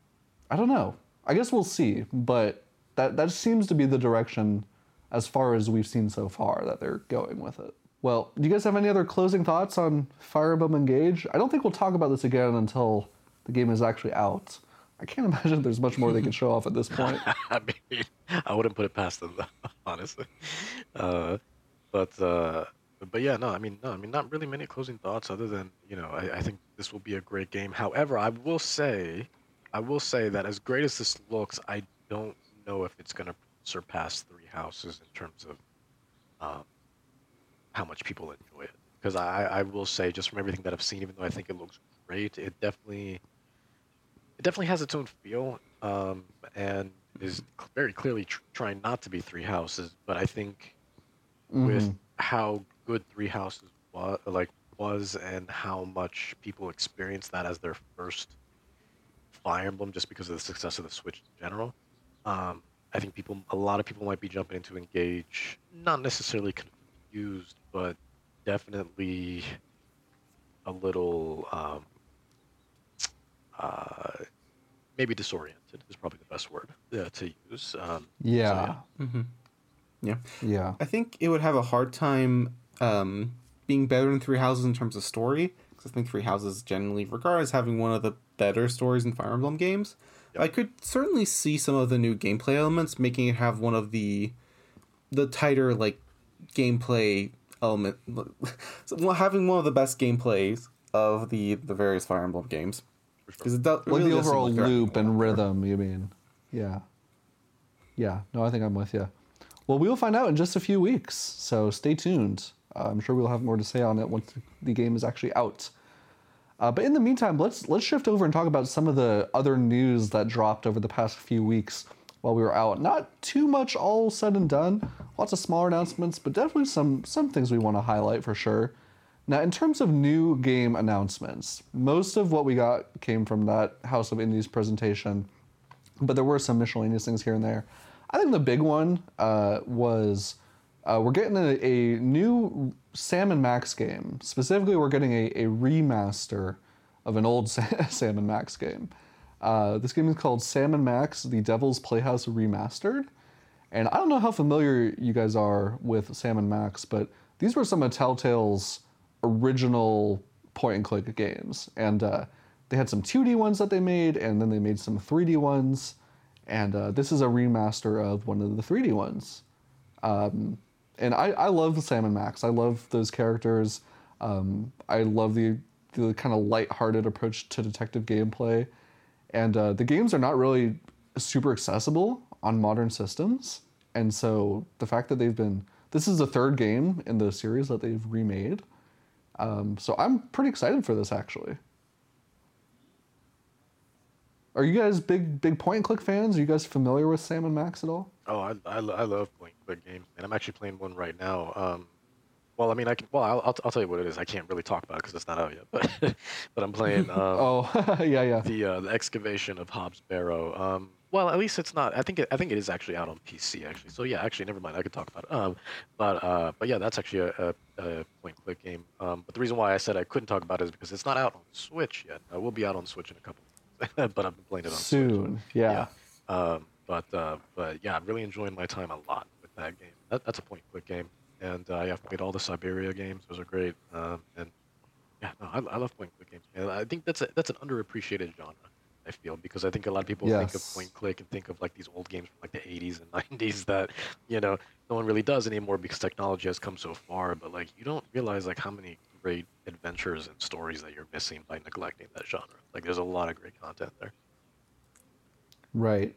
I don't know. I guess we'll see, but that that seems to be the direction as far as we've seen so far that they're going with it. Well, do you guys have any other closing thoughts on Fire Emblem Engage? I don't think we'll talk about this again until the game is actually out. I can't imagine there's much more they can show off at this point. I mean, I wouldn't put it past them, honestly. Uh, but uh, but yeah, no, I mean, no, I mean, not really many closing thoughts other than you know, I, I think this will be a great game. However, I will say, I will say that as great as this looks, I don't know if it's gonna surpass Three Houses in terms of um, how much people enjoy it. Because I, I will say, just from everything that I've seen, even though I think it looks great, it definitely it definitely has its own feel um, and is very clearly tr- trying not to be Three Houses. But I think with Mhm. how good Three Houses was, like was, and how much people experienced that as their first Fire Emblem, just because of the success of the Switch in general. Um, I think people, a lot of people might be jumping into Engage, not necessarily confused, but definitely a little um, uh, maybe disoriented is probably the best word uh, to use. Um, Yeah, hmm Yeah. yeah, I think it would have a hard time um, being better than Three Houses in terms of story. Because I think Three Houses generally regarded as having one of the better stories in Fire Emblem games. Yep. I could certainly see some of the new gameplay elements making it have one of the the tighter like gameplay element, so having one of the best gameplays of the the various Fire Emblem games. For sure. Because it does, it like really the does overall like loop and rhythm. You mean? Yeah, yeah. No, I think I'm with you. Well, we will find out in just a few weeks, so stay tuned. Uh, I'm sure we'll have more to say on it once the game is actually out. Uh, but in the meantime, let's let's shift over and talk about some of the other news that dropped over the past few weeks while we were out. Not too much all said and done. Lots of smaller announcements, but definitely some some things we want to highlight for sure. Now, in terms of new game announcements, most of what we got came from that House of Indies presentation, but there were some miscellaneous things here and there. I think the big one uh, was uh, we're getting a, a new Sam and Max game. Specifically, we're getting a, a remaster of an old Sa- Sam and Max game. Uh, this game is called Sam and Max: The Devil's Playhouse Remastered. And I don't know how familiar you guys are with Sam and Max, but these were some of Telltale's original point and click games. And uh, they had some 2D ones that they made, and then they made some 3D ones. And uh, this is a remaster of one of the 3D ones. Um, and I, I love Sam and Max. I love those characters. Um, I love the, the kind of light-hearted approach to detective gameplay. And uh, the games are not really super accessible on modern systems. And so the fact that they've been, this is the third game in the series that they've remade. Um, so I'm pretty excited for this actually. Are you guys big big point and click fans? Are you guys familiar with Sam and Max at all? Oh, I, I, I love playing click games, and I'm actually playing one right now. Um, well, I mean, I can. Well, I'll, I'll, I'll tell you what it is. I can't really talk about it because it's not out yet. But but I'm playing um, Oh, yeah, yeah. the uh, the excavation of Hob's Barrow. Um, well, at least it's not. I think it, I think it is actually out on PC actually. So yeah, actually, never mind. I could talk about it. Um, but uh, but yeah, that's actually a, a, a point click game. Um, but the reason why I said I couldn't talk about it is because it's not out on Switch yet. Uh, we'll be out on Switch in a couple. but I've been playing it on Switch. Soon, yeah. Yeah. Um, but uh, but yeah, I'm really enjoying my time a lot with that game. That, that's a point click game, and uh, yeah, I've played all the Syberia games. Those are great. Um, and yeah, no, I, I love point click games. And I think that's a, that's an underappreciated genre. I feel because I think a lot of people think of point click and think of like these old games from like the 80s and 90s that you know no one really does anymore because technology has come so far. But like you don't realize like how many great adventures and stories that you're missing by neglecting that genre. Like there's a lot of great content there. Right.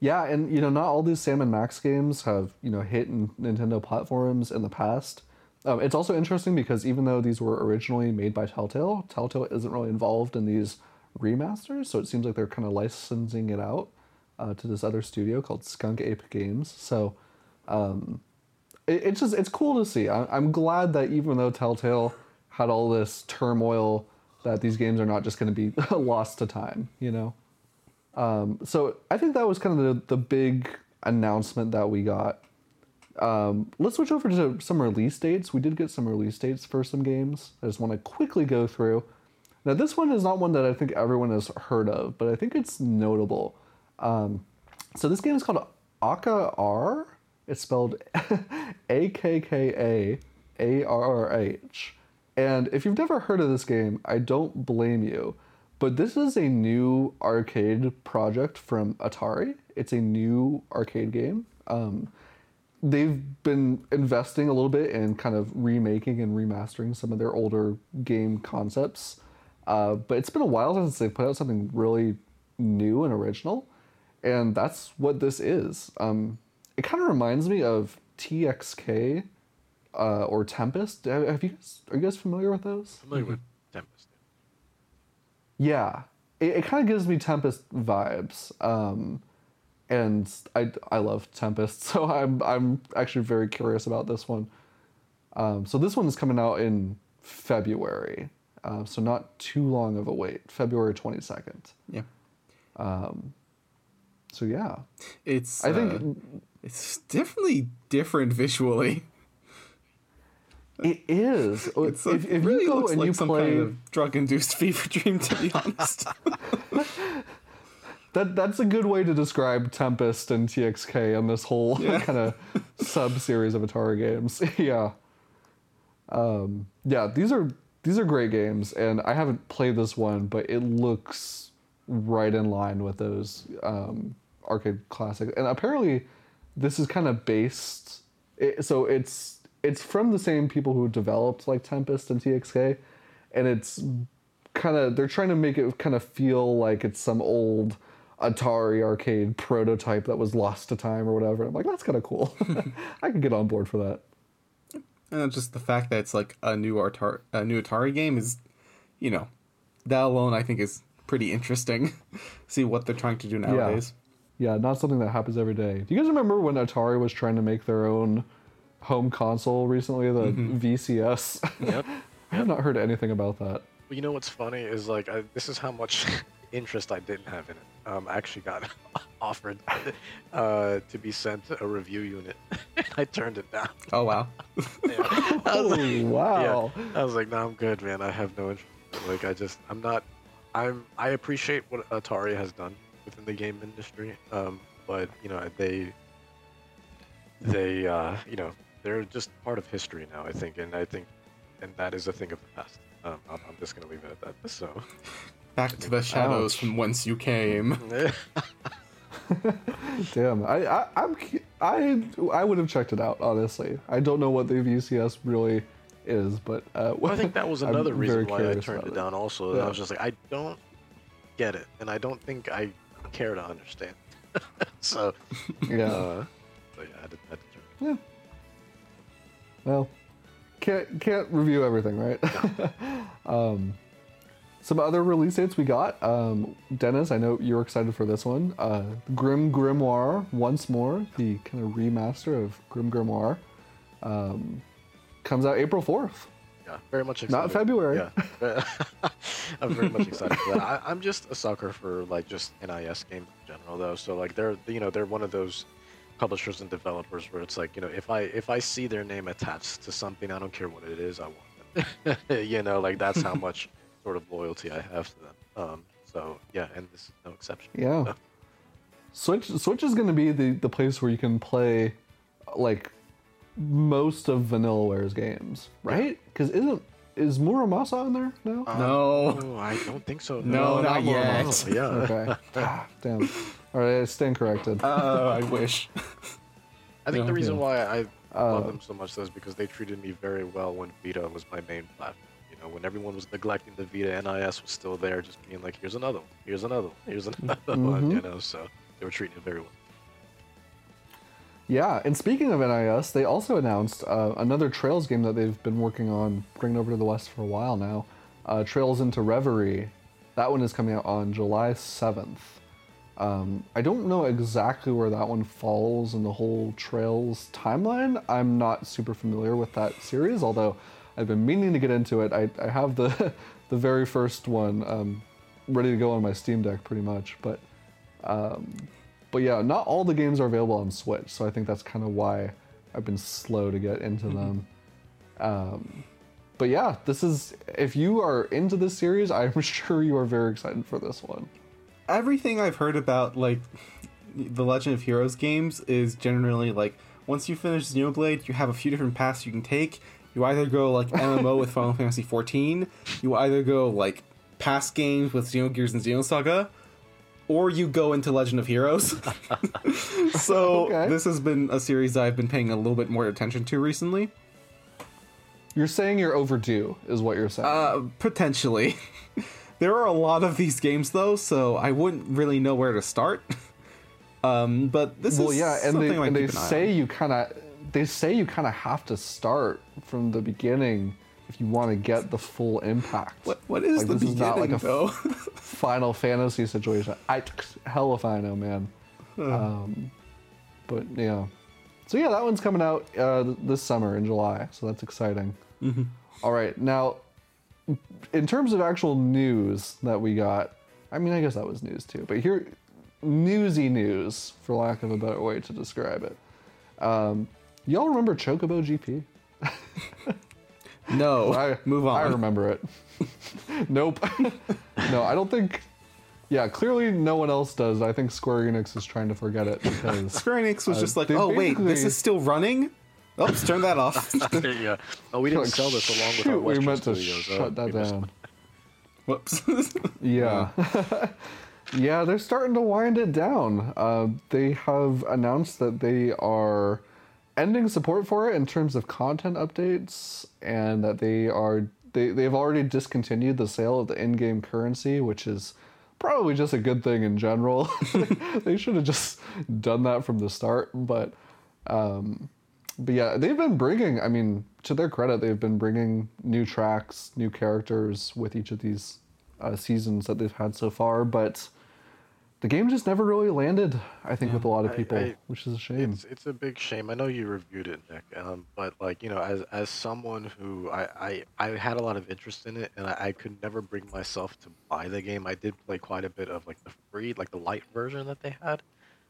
Yeah, and you know, not all these Sam and Max games have you know hit in Nintendo platforms in the past. Um, it's also interesting because even though these were originally made by Telltale, Telltale isn't really involved in these remasters, so it seems like they're kind of licensing it out uh, to this other studio called Skunk Ape Games. So um, it, it's just it's cool to see. I, I'm glad that even though Telltale had all this turmoil, that these games are not just going to be lost to time. You know. Um, so I think that was kind of the, the big announcement that we got. Um, let's switch over to some release dates. We did get some release dates for some games. I just want to quickly go through. Now, this one is not one that I think everyone has heard of, but I think it's notable. Um, so this game is called Akka Arrh. It's spelled A K K A A R R H. And if you've never heard of this game, I don't blame you. But this is a new arcade project from Atari. It's a new arcade game. Um, they've been investing a little bit in kind of remaking and remastering some of their older game concepts. Uh, but it's been a while since they put out something really new and original. And that's what this is. Um, it kind of reminds me of TXK uh, or Tempest. Have, have you guys, are you guys familiar with those? Familiar with Tempest. Yeah, it, it kind of gives me Tempest vibes. Um, and I, I love Tempest, so I'm I'm actually very curious about this one. Um, so this one is coming out in February, uh, so not too long of a wait. February twenty second. Yeah. So yeah, It's I think uh, it's definitely different visually. it is. It's if, if really you go looks and like you some play, kind of drug-induced fever dream. To be honest. That that's a good way to describe Tempest and TXK and this whole Yeah. kind of sub series of Atari games. yeah. Um, yeah, these are these are great games, and I haven't played this one, but it looks right in line with those um, arcade classics. And apparently, this is kind of based. It, so it's it's from the same people who developed like Tempest and TXK, and it's kind of they're trying to make it kind of feel like it's some old Atari arcade prototype that was lost to time or whatever. I'm like, that's kind of cool. I could get on board for that. And just the fact that it's like a new Atari, a new Atari game is, you know, that alone I think is pretty interesting. See what they're trying to do nowadays. Yeah, yeah, not something that happens every day. Do you guys remember when Atari was trying to make their own home console recently, the mm-hmm. VCS? Yep. I have not heard anything about that. Well, you know what's funny is like I, this is how much interest I didn't have in it. Um, I actually got offered uh, to be sent a review unit. I turned it down. Oh wow. Yeah. I was like, Oh, wow. yeah. I was like, no, I'm good, man. I have no interest. Like, I just, I'm not. I'm. I appreciate what Atari has done within the game industry. Um, but you know, they, they, uh, you know, they're just part of history now. I think, and I think, and that is a thing of the past. Um, I'm, I'm just gonna leave it at that. So. Back to the shadows Ouch. from whence you came. Damn, I, I, I'm, I, I would have checked it out. Honestly, I don't know what the VCS really is, but uh, Well, I think that was I'm another reason why I turned about it down. Also, Yeah. I was just like, I don't get it, and I don't think I care to understand. so, Yeah. uh, so yeah, I had to, had to turn. it Well, can't can't review everything, right? um, some other release dates we got. Um, Dennis, I know you're excited for this one. Uh, GrimGrimoire once more, the kind of remaster of GrimGrimoire, um, comes out April fourth. Yeah, very much excited. Not February. Yeah, I'm very much excited for that. I, I'm just a sucker for like just NIS games in general, though. So like they're you know they're one of those publishers and developers where it's like you know if I if I see their name attached to something, I don't care what it is, I want it. you know, like that's how much sort of loyalty I have to them. Um, so yeah, and this is no exception. Yeah. So, Switch Switch is going to be the, the place where you can play like most of Vanillaware's games, right? Because isn't is Muramasa on there now? No. oh, I don't think so. No, not more yet. Muramasa, Yeah. okay. Ah, Damn. All right, I stand corrected. Uh, I wish. I think Yeah, the reason yeah. why I Uh, love them so much though is because they treated me very well when Vita was my main platform. Know, when everyone was neglecting the Vita, NIS was still there, just being like, "Here's another one. Here's another one. Here's another one." You know, so they were treating it very well. Yeah, and speaking of NIS, they also announced uh, another Trails game that they've been working on bringing over to the West for a while now. Uh, Trails into Reverie. That one is coming out on July 7th. Um, I don't know exactly where that one falls in the whole Trails timeline. I'm not super familiar with that series, although I've been meaning to get into it. I, I have the the very first one um, ready to go on my Steam Deck, pretty much. But um, but yeah, not all the games are available on Switch, so I think that's kind of why I've been slow to get into them. Um, but yeah, this is if you are into this series, I'm sure you are very excited for this one. Everything I've heard about like the Legend of Heroes games is generally like once you finish Xenoblade, you have a few different paths you can take. You either go like MMO with Final Fantasy 14, you either go like past games with Xenogears and Xenosaga, or you go into Legend of Heroes. so Okay. this has been a series I've been paying a little bit more attention to recently. You're saying you're overdue, is what you're saying. Uh, potentially. there are a lot of these games though, so I wouldn't really know where to start. um, but this well, is yeah, and they, and they say on. you kind of they say you kind of have to start from the beginning if you want to get the full impact. What what is Like, the this beginning is not like a though? Final Fantasy situation. I hell if I know, man. Um, but yeah, so yeah, that one's coming out uh, this summer in July, so that's exciting. All right, now in terms of actual news that we got, I mean, I guess that was news too, but here, newsy news, for lack of a better way to describe it. Um, y'all remember Chocobo GP? no, I move on. I remember it. nope. no, I don't think. Yeah, clearly no one else does. I think Square Enix is trying to forget it because Square Enix was Uh, just like, oh wait, this is still running. Oops, turn that off. yeah. Oh, we didn't like, sell this along with shoot, our we meant to studios. Oh, shut that we missed- down. Whoops. Yeah. yeah, they're starting to wind it down. Uh, they have announced that they are ending support for it in terms of content updates and that they are they, they've already discontinued the sale of the in-game currency, which is probably just a good thing in general. they should have just done that from the start, but um, but yeah, they've been bringing. I mean, to their credit, they've been bringing new tracks, new characters with each of these uh, seasons that they've had so far. But the game just never really landed. I think with a lot of people, I- which is a shame. It's it's a big shame. I know you reviewed it, Nick. Um, but like you know, as as someone who I I, I had a lot of interest in it, and I, I could never bring myself to buy the game. I did play quite a bit of like the free, like the light version that they had,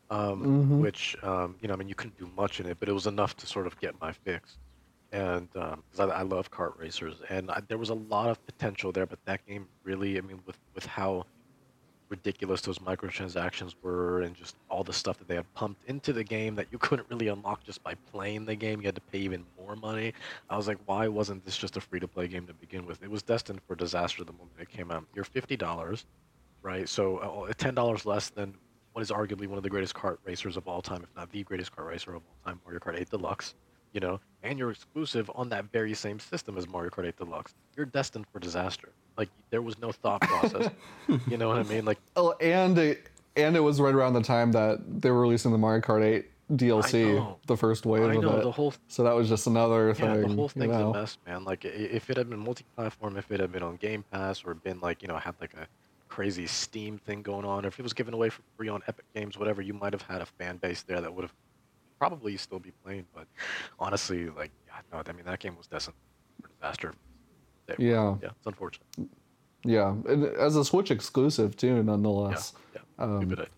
um, Mhm. which um, you know, I mean, you couldn't do much in it, but it was enough to sort of get my fix. And because I, I love kart racers, and I, there was a lot of potential there, but that game really, I mean, with with how ridiculous those microtransactions were and just all the stuff that they had pumped into the game that you couldn't really unlock just by playing the game. You had to pay even more money. I was like, why wasn't this just a free to play game to begin with? It was destined for disaster the moment it came out. You're fifty dollars, right? So uh, ten dollars less than what is arguably one of the greatest kart racers of all time, if not the greatest kart racer of all time, Mario Kart 8 Deluxe. You know, and you're exclusive on that very same system as Mario Kart 8 Deluxe. You're destined for disaster. Like there was no thought process. you know what I mean? Like Oh, and it, and it was right around the time that they were releasing the Mario Kart 8 DLC, the first wave I of know it. the whole so that was just another thing. yeah, the whole you thing's know. a mess, man. Like if it had been multi-platform, if it had been on Game Pass, or been like you know had like a crazy Steam thing going on, or if it was given away for free on Epic Games, whatever, you might have had a fan base there that would have probably still be playing. But honestly, like no, I mean that game was destined for disaster. Day one. Yeah. yeah, it's unfortunate. Yeah, and as a Switch exclusive too, nonetheless. yeah, Um, stupid idea.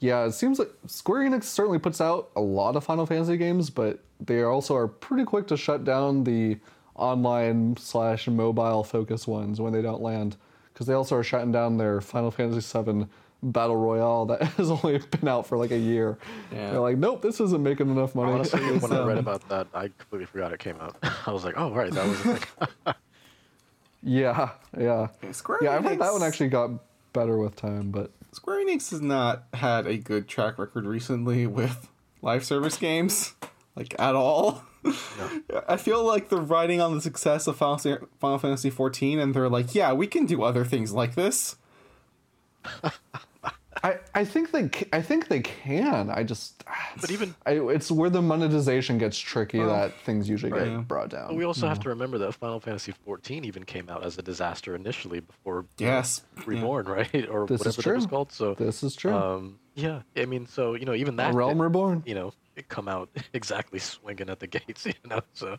Yeah, it seems like Square Enix certainly puts out a lot of Final Fantasy games, but they also are pretty quick to shut down the online slash mobile focus ones when they don't land, because they also are shutting down their Final Fantasy VII Battle Royale that has only been out for like a year. Yeah. They're like, nope, this isn't making enough money. Honestly, when I read Um, about that, I completely forgot it came out. I was like, oh right, that was a thing. Yeah, yeah, Square yeah. I've heard that one actually got better with time, but Square Enix has not had a good track record recently with live service games, like at all. I feel like they're riding on the success of Final, Final Fantasy XIV, and they're like, yeah, we can do other things like this. I, I think they I think they can. I just But even I, it's where the monetization gets tricky Well, that things usually right. get brought down. But we also have to remember that Final Fantasy XIV even came out as a disaster initially before Yes. Reborn, right? Or This is whatever that was true. called. So this is true. um, yeah, I mean, so you know, even that A Realm didn't, Reborn. you know, it come out exactly swinging at the gates, you know. So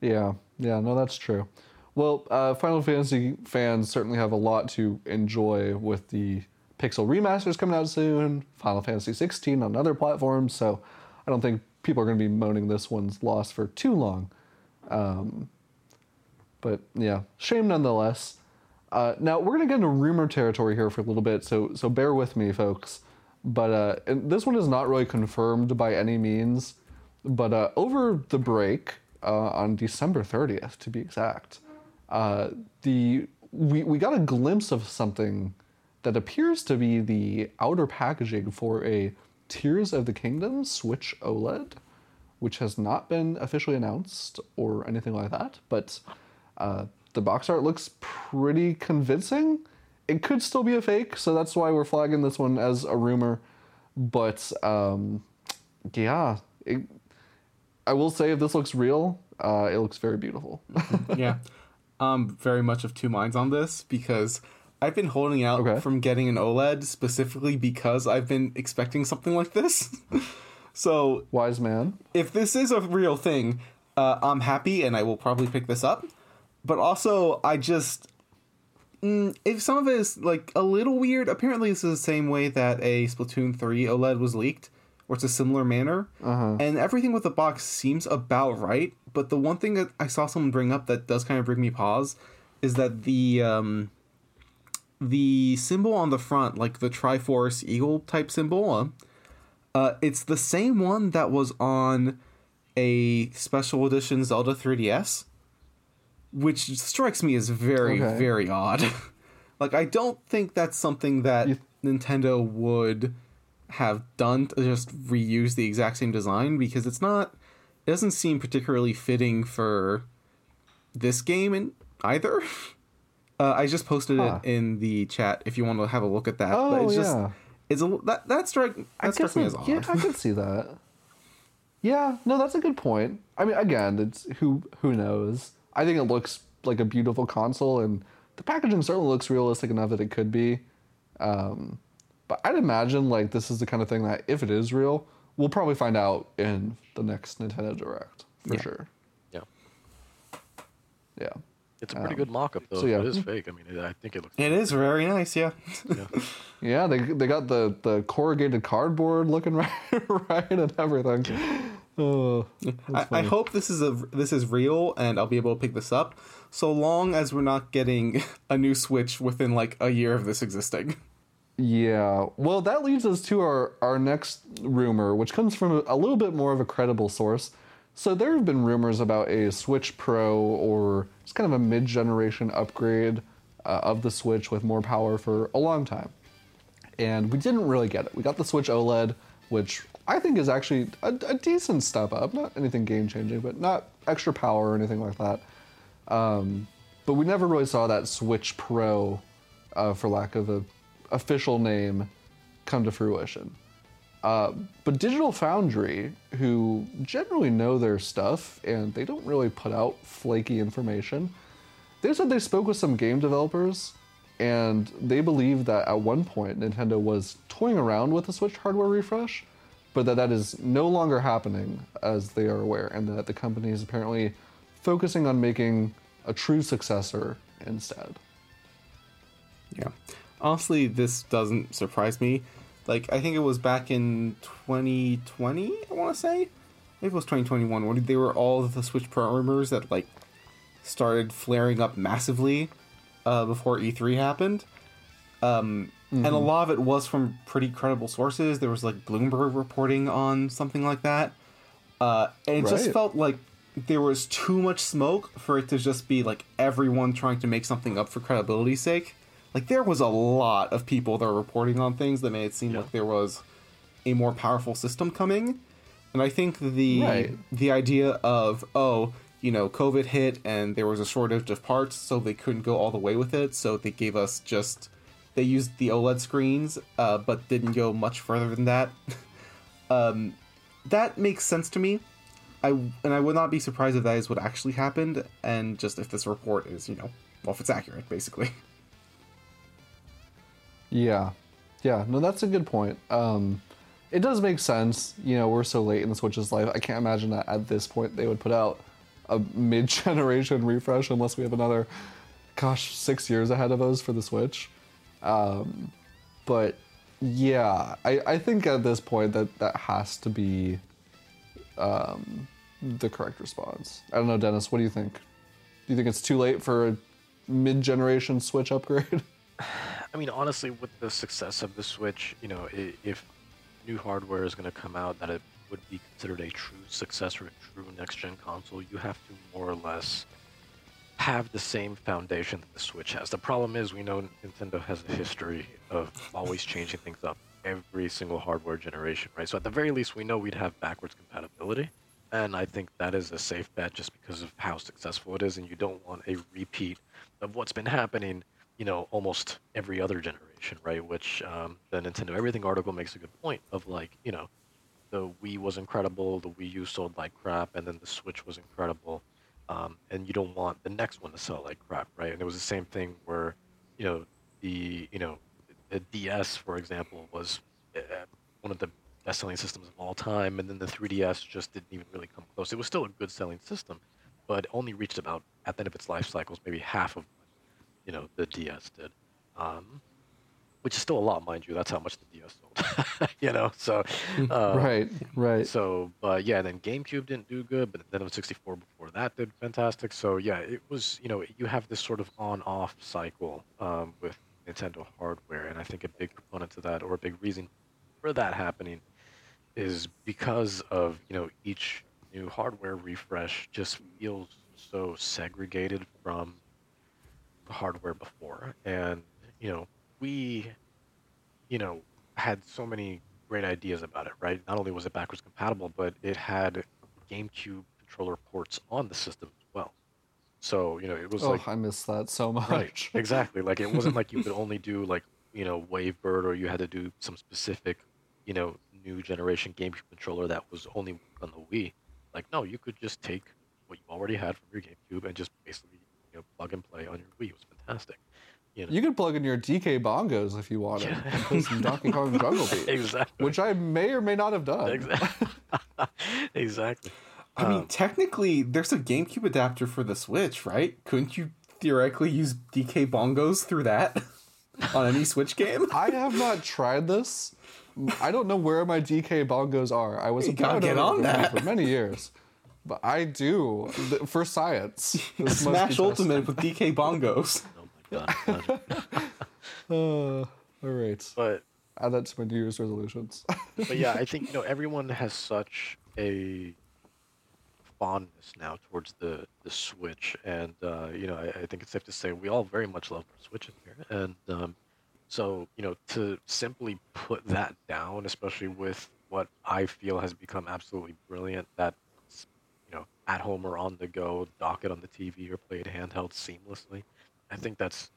Yeah, yeah, no, that's true. Well, uh, Final Fantasy fans certainly have a lot to enjoy with the Pixel Remaster's coming out soon, Final Fantasy 16 on other platforms, so I don't think people are going to be moaning this one's lost for too long. Um, but yeah, shame nonetheless. Uh, now we're gonna get into rumor territory here for a little bit, so so bear with me, folks. But uh, this one is not really confirmed by any means. But uh, over the break, uh, on December thirtieth to be exact, uh, the we we got a glimpse of something that appears to be the outer packaging for a Tears of the Kingdom Switch OLED, which has not been officially announced or anything like that, but. Uh, the box art looks pretty convincing. It could still be a fake, so that's why we're flagging this one as a rumor. But um, yeah, it, I will say if this looks real, uh, it looks very beautiful. yeah, um, very much of two minds on this because I've been holding out Okay. from getting an OLED specifically because I've been expecting something like this. so Wise man. if this is a real thing, uh, I'm happy and I will probably pick this up. But also, I just. Mm, if some of it is like a little weird, apparently this is the same way that a Splatoon 3 OLED was leaked, or it's a similar manner. Uh-huh. And everything with the box seems about right. But the one thing that I saw someone bring up that does kind of bring me pause is that the. Um, the symbol on the front, like the Triforce Eagle type symbol, uh, uh, it's the same one that was on a special edition Zelda 3DS, which strikes me as very, Okay. very odd. like, I don't think that's something that You- Nintendo would have done to just reuse the exact same design because it's not. It doesn't seem particularly fitting for this game in either. Uh, I just posted Huh. it in the chat if you want to have a look at that. but Oh, it's just yeah. it's a that that strike that struck me as odd. yeah, I can see that. Yeah, no, that's a good point. I mean, again, it's who who knows. I think it looks like a beautiful console, and the packaging certainly looks realistic enough that it could be. Um, but I'd imagine like this is the kind of thing that if it is real, we'll probably find out in the next Nintendo Direct for Yeah. sure. Yeah. Yeah. It's a pretty Um, good mock-up though. so yeah. It is fake. I mean, it, I think it looks. It is very nice, yeah. Yeah. Yeah, they they got the the corrugated cardboard looking right right and everything. Oh, I, I hope this is a this is real and I'll be able to pick this up, so long as we're not getting a new Switch within like a year of this existing. Yeah. Well, that leads us to our, our next rumor, which comes from a little bit more of a credible source. So there have been rumors about a Switch Pro or just kind of a mid generation upgrade uh, of the Switch with more power for a long time. And we didn't really get it. We got the Switch OLED, which I think is actually a, a decent step up. Not anything game changing, but not extra power or anything like that. Um, but we never really saw that Switch Pro, uh, for lack of a official name, come to fruition. Uh, but Digital Foundry, who generally know their stuff and they don't really put out flaky information, they said they spoke with some game developers and they believe that at one point Nintendo was toying around with a Switch hardware refresh, but that that is no longer happening as they are aware, and that the company is apparently focusing on making a true successor instead. Yeah. Honestly, this doesn't surprise me. Like, I think it was back in 2020, I want to say? Maybe it was 2021, when they were all the Switch Pro rumors that, like, started flaring up massively uh, before E3 happened. Um, And a lot of it was from pretty credible sources. There was, like, Bloomberg reporting on something like that. Uh, and it just felt like there was too much smoke for it to just be like everyone trying to make something up for credibility's sake. Like there was a lot of people that were reporting on things that made it seem Yeah. like there was a more powerful system coming. And I think the Right. the idea of oh, you know, COVID hit and there was a shortage of parts, so they couldn't go all the way with it, so they gave us just they used the OLED screens, uh, but didn't go much further than that. um, that makes sense to me. I and I would not be surprised if that is what actually happened, and just if this report is, you know, well, if it's accurate, basically. Yeah, yeah. No, that's a good point. Um, it does make sense. You know, we're so late in the Switch's life. I can't imagine that at this point they would put out a mid-generation refresh unless we have another, gosh, six years ahead of us for the Switch. Um, but yeah, I, I think at this point that that has to be um, the correct response. I don't know, Dennis. What do you think? Do you think it's too late for a mid-generation Switch upgrade? I mean, honestly, with the success of the Switch, you know, if new hardware is going to come out that it would be considered a true successor, a true next-gen console, you have to more or less have the same foundation that the Switch has. The problem is, we know Nintendo has a history of always changing things up every single hardware generation, right? So at the very least, we know we'd have backwards compatibility, and I think that is a safe bet just because of how successful it is, and you don't want a repeat of what's been happening, you know, almost every other generation, right? Which um, the Nintendo Everything article makes a good point of like, you know, the Wii was incredible, the Wii U sold like crap, and then the Switch was incredible. Um, and you don't want the next one to sell like crap, right? And it was the same thing where, you know, the you know, the DS, for example, was uh, one of the best-selling systems of all time, and then the 3DS just didn't even really come close. It was still a good-selling system, but only reached about at the end of its life cycles maybe half of, you know, the DS did. Um, which is still a lot, mind you. That's how much the DS sold. you know, so uh, right, right. so, but yeah, then GameCube didn't do good, but then the 64 before that did fantastic. So yeah, it was you know you have this sort of on-off cycle um, with Nintendo hardware, and I think a big component to that, or a big reason for that happening, is because of you know each new hardware refresh just feels so segregated from hardware before, and you know we, you know, had so many great ideas about it, right? Not only was it backwards compatible, but it had GameCube controller ports on the system as well. So, you know, it was oh, like I miss that so much. right, exactly. Like it wasn't like you could only do like, you know, Wavebird or you had to do some specific, you know, new generation GameCube controller that was only on the Wii. Like no, you could just take what you already had from your GameCube and just basically, you know, plug and play on your Wii. It was fantastic. You know. You could plug in your DK bongos if you wanted Yeah. and play some Donkey Kong Jungle Beat, exactly. which I may or may not have done. Exactly. exactly. I mean, Um, technically, there's a GameCube adapter for the Switch, right? Couldn't you theoretically use DK bongos through that on any Switch game? I have not tried this. I don't know where my DK bongos are. I was You a gotta get on of them that. for many years, but I do for science. This Smash. Ultimate with DK bongos. oh my god. Uh, all right, but add that to my New Year's resolutions. but yeah, I think you know everyone has such a fondness now towards the the Switch, and uh, you know I, I think it's safe to say we all very much love our Switches here, and um, so you know to simply put that down, especially with what I feel has become absolutely brilliant, that you know at home or on the go, dock it on the TV or play it handheld seamlessly. I think that's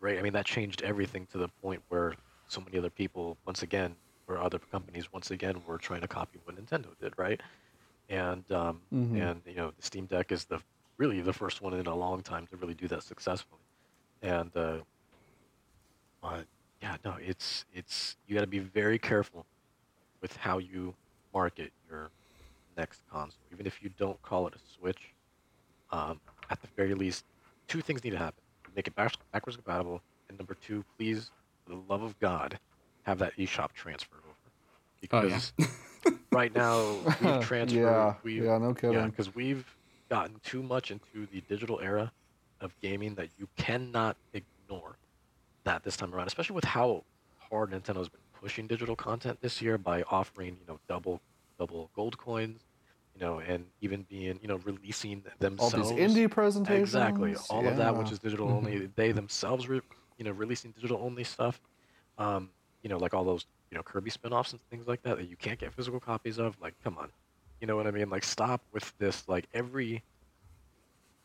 right. I mean, that changed everything to the point where so many other people, once again, or other companies, once again, were trying to copy what Nintendo did, right? And um, Mhm. and you know, the Steam Deck is the really the first one in a long time to really do that successfully. And uh, uh, yeah, no, it's it's you got to be very careful with how you market your next console, even if you don't call it a Switch. Um, at the very least, two things need to happen: make it back- backwards compatible, and number two, please, for the love of God, have that eShop transferred over. Oh, yeah. Because right now we've transferred. yeah, we've, yeah, no kidding. yeah, because we've gotten too much into the digital era of gaming that you cannot ignore that this time around, especially with how hard Nintendo's been pushing digital content this year by offering, you know, double double gold coins, you know, and even being, you know, releasing themselves. All these indie presentations. Exactly. All of that, which is digital only, they themselves, re- you know, releasing digital only stuff. Um, you know, like all those, you know, Kirby spin-offs and things like that that you can't get physical copies of. Like, come on, you know what I mean? Like, stop with this. Like, every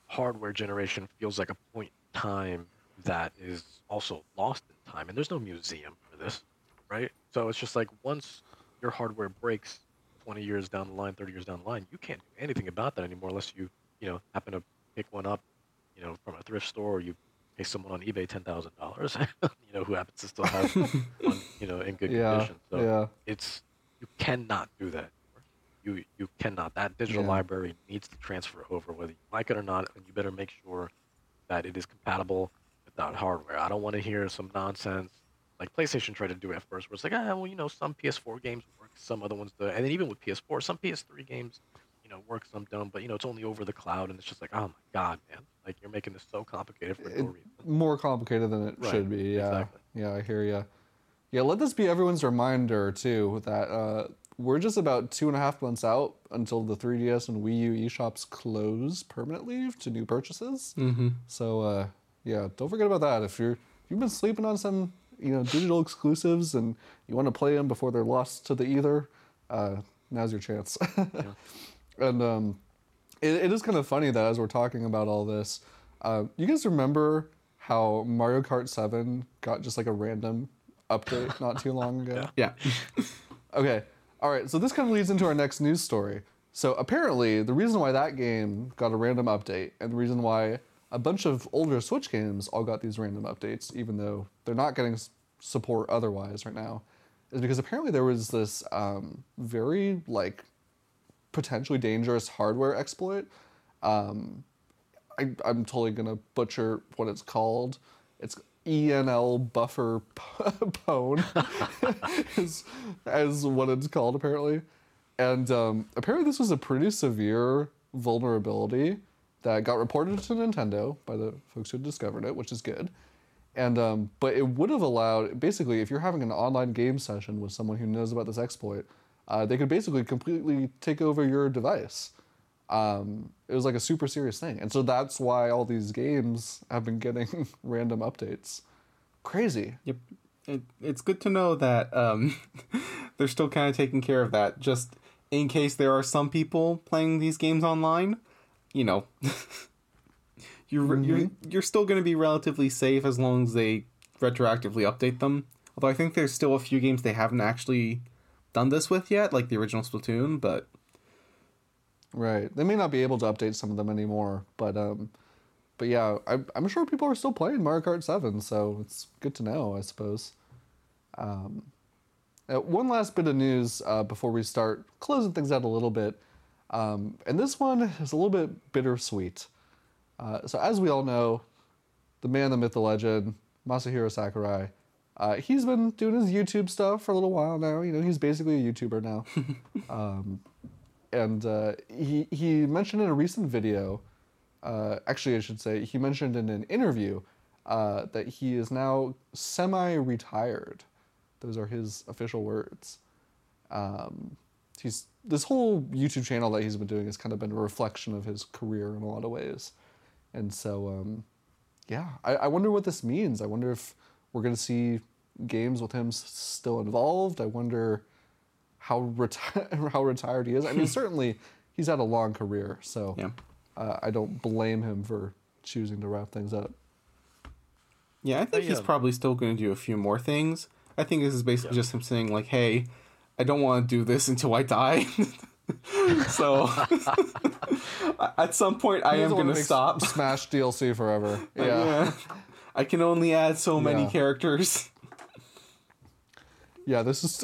hardware generation feels like a point in time that is also lost in time, and there's no museum for this, right? So it's just like once your hardware breaks 20 years down the line, 30 years down the line, you can't do anything about that anymore unless you, you know, happen to pick one up, you know, from a thrift store or you pay someone on eBay $10,000, you know, who happens to still have one, you know, in good Yeah, condition. So yeah. it's, you cannot do that. You, you cannot. That digital Yeah. library needs to transfer over whether you like it or not, and you better make sure that it is compatible with that hardware. I don't want to hear some nonsense like PlayStation tried to do it at first, where it's like, ah, well, you know, some PS4 games some other ones don't, and then even with PS4, some PS3 games, you know, work, some don't, but you know, it's only over the cloud, and it's just like, oh my god, man, like you're making this so complicated for no reason. more complicated than it Right, should be. Yeah, exactly. yeah, I hear you. Yeah, let this be everyone's reminder too that uh, we're just about two and a half months out until the 3DS and Wii U eShops close permanently to new purchases. Mm-hmm. So uh, yeah, don't forget about that. If you're if you've been sleeping on some you know digital exclusives and you want to play them before they're lost to the ether, uh, now's your chance. And um, it, it is kind of funny that as we're talking about all this, uh, you guys remember how Mario Kart 7 got just like a random update not too long ago? Yeah. Okay. All right. So this kind of leads into our next news story. So apparently, the reason why that game got a random update, and the reason why a bunch of older Switch games all got these random updates, even though they're not getting support otherwise right now, is because apparently there was this um, very like potentially dangerous hardware exploit. Um, I, I'm totally gonna butcher what it's called. It's ENL buffer pone is as what it's called apparently, and um, apparently this was a pretty severe vulnerability that got reported to Nintendo by the folks who discovered it, which is good. And um, but it would have allowed basically if you're having an online game session with someone who knows about this exploit, uh, they could basically completely take over your device. Um, it was like a super serious thing, and so that's why all these games have been getting random updates. Crazy. Yep. It, it's good to know that um, they're still kind of taking care of that, just in case there are some people playing these games online. You know, you're you're you're still going to be relatively safe as long as they retroactively update them. Although I think there's still a few games they haven't actually done this with yet, like the original Splatoon. But Right. They may not be able to update some of them anymore, but um, but yeah, I, I'm sure people are still playing Mario Kart Seven, so it's good to know, I suppose. Um, uh, one last bit of news uh, before we start closing things out a little bit, um, and this one is a little bit bittersweet. Uh, so as we all know, the man, the myth, the legend, Masahiro Sakurai. Uh, he's been doing his YouTube stuff for a little while now. You know, he's basically a YouTuber now. um, and uh, he he mentioned in a recent video, uh, actually I should say he mentioned in an interview uh, that he is now semi-retired. Those are his official words. Um, he's this whole YouTube channel that he's been doing has kind of been a reflection of his career in a lot of ways, and so um, yeah, I, I wonder what this means. I wonder if we're gonna see games with him s- still involved. I wonder how reti- how retired he is. I mean, certainly he's had a long career, so yeah, uh, I don't blame him for choosing to wrap things up. yeah, I think he's yeah. probably still going to do a few more things. I think this is basically Yeah. just him saying like, "Hey, I don't want to do this until I die." so at some point, I am going wanna stop. Smash DLC forever. Yeah. Yeah. I can only add so many characters. Yeah, this is.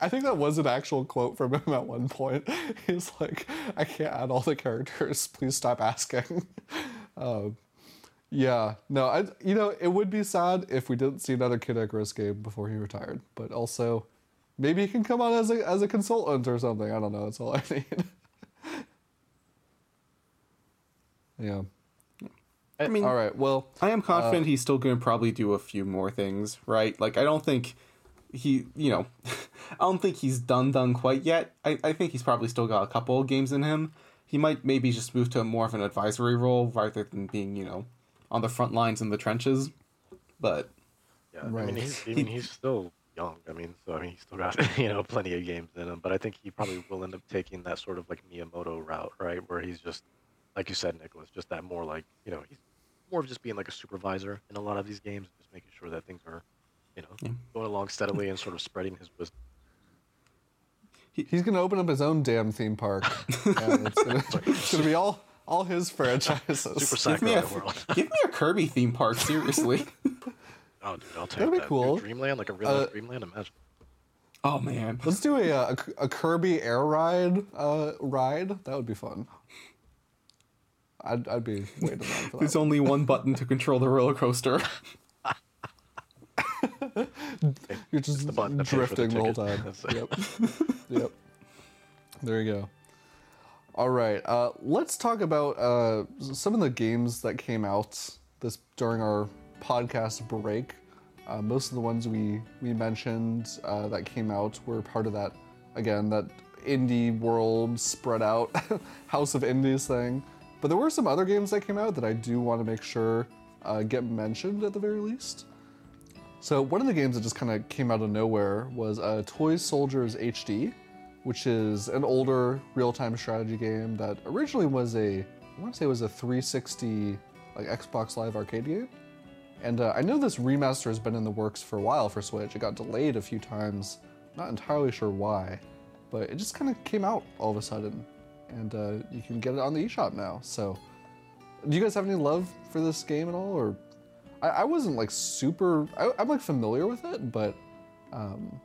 I think that was an actual quote from him at one point. He's like, "I can't add all the characters. Please stop asking." um, yeah, no, I. You know, it would be sad if we didn't see another Kid Icarus game before he retired. But also, maybe he can come on as a as a consultant or something. I don't know. That's all I need. yeah. I mean, All right. Well. I am confident uh, he's still going to probably do a few more things, right? Like, I don't think he, you know, I don't think he's done done quite yet. I, I think he's probably still got a couple of games in him. He might maybe just move to more of an advisory role rather than being, you know, on the front lines in the trenches. But Yeah, I mean, he's, I mean, he's still young. I mean, so I mean, he's still got you know plenty of games in him. But I think he probably will end up taking that sort of like Miyamoto route, right? Where he's just, like you said, Nicolas, just that more like you know he's more of just being like a supervisor in a lot of these games, just making sure that things are, you know, Yeah. going along steadily and sort of spreading his wisdom. He's gonna open up his own damn theme park, and it's gonna, be all all his franchises. Super give me, a, world. give me a Kirby theme park, seriously. Oh, dude, I'll take That'd be that. Dude, cool. Dreamland, like a real Uh, Dreamland, imagine. oh, man. Let's do a, uh, a a Kirby air ride uh, ride. That would be fun. I'd I'd be waiting around for There's that. only one button to control the roller coaster. You're just the button that pays for the drifting the, whole ticket. time. That's. Yep. yep. There you go. All right. Uh, let's talk about uh, some of the games that came out this during our podcast break. Uh, most of the ones we we mentioned uh, that came out were part of that again that indie world spread out House of Indies thing. But there were some other games that came out that I do want to make sure uh, get mentioned at the very least. So one of the games that just kind of came out of nowhere was uh, Toy Soldiers HD, which is an older real-time strategy game that originally was a, I want to say it was a 360 like Xbox Live arcade game. And uh, I know this remaster has been in the works for a while for Switch. It got delayed a few times. Not entirely sure why, but it just kind of came out all of a sudden, and uh, you can get it on the eShop now. So, do you guys have any love for this game at all, or I, I wasn't like super. I, I'm like familiar with it, but um,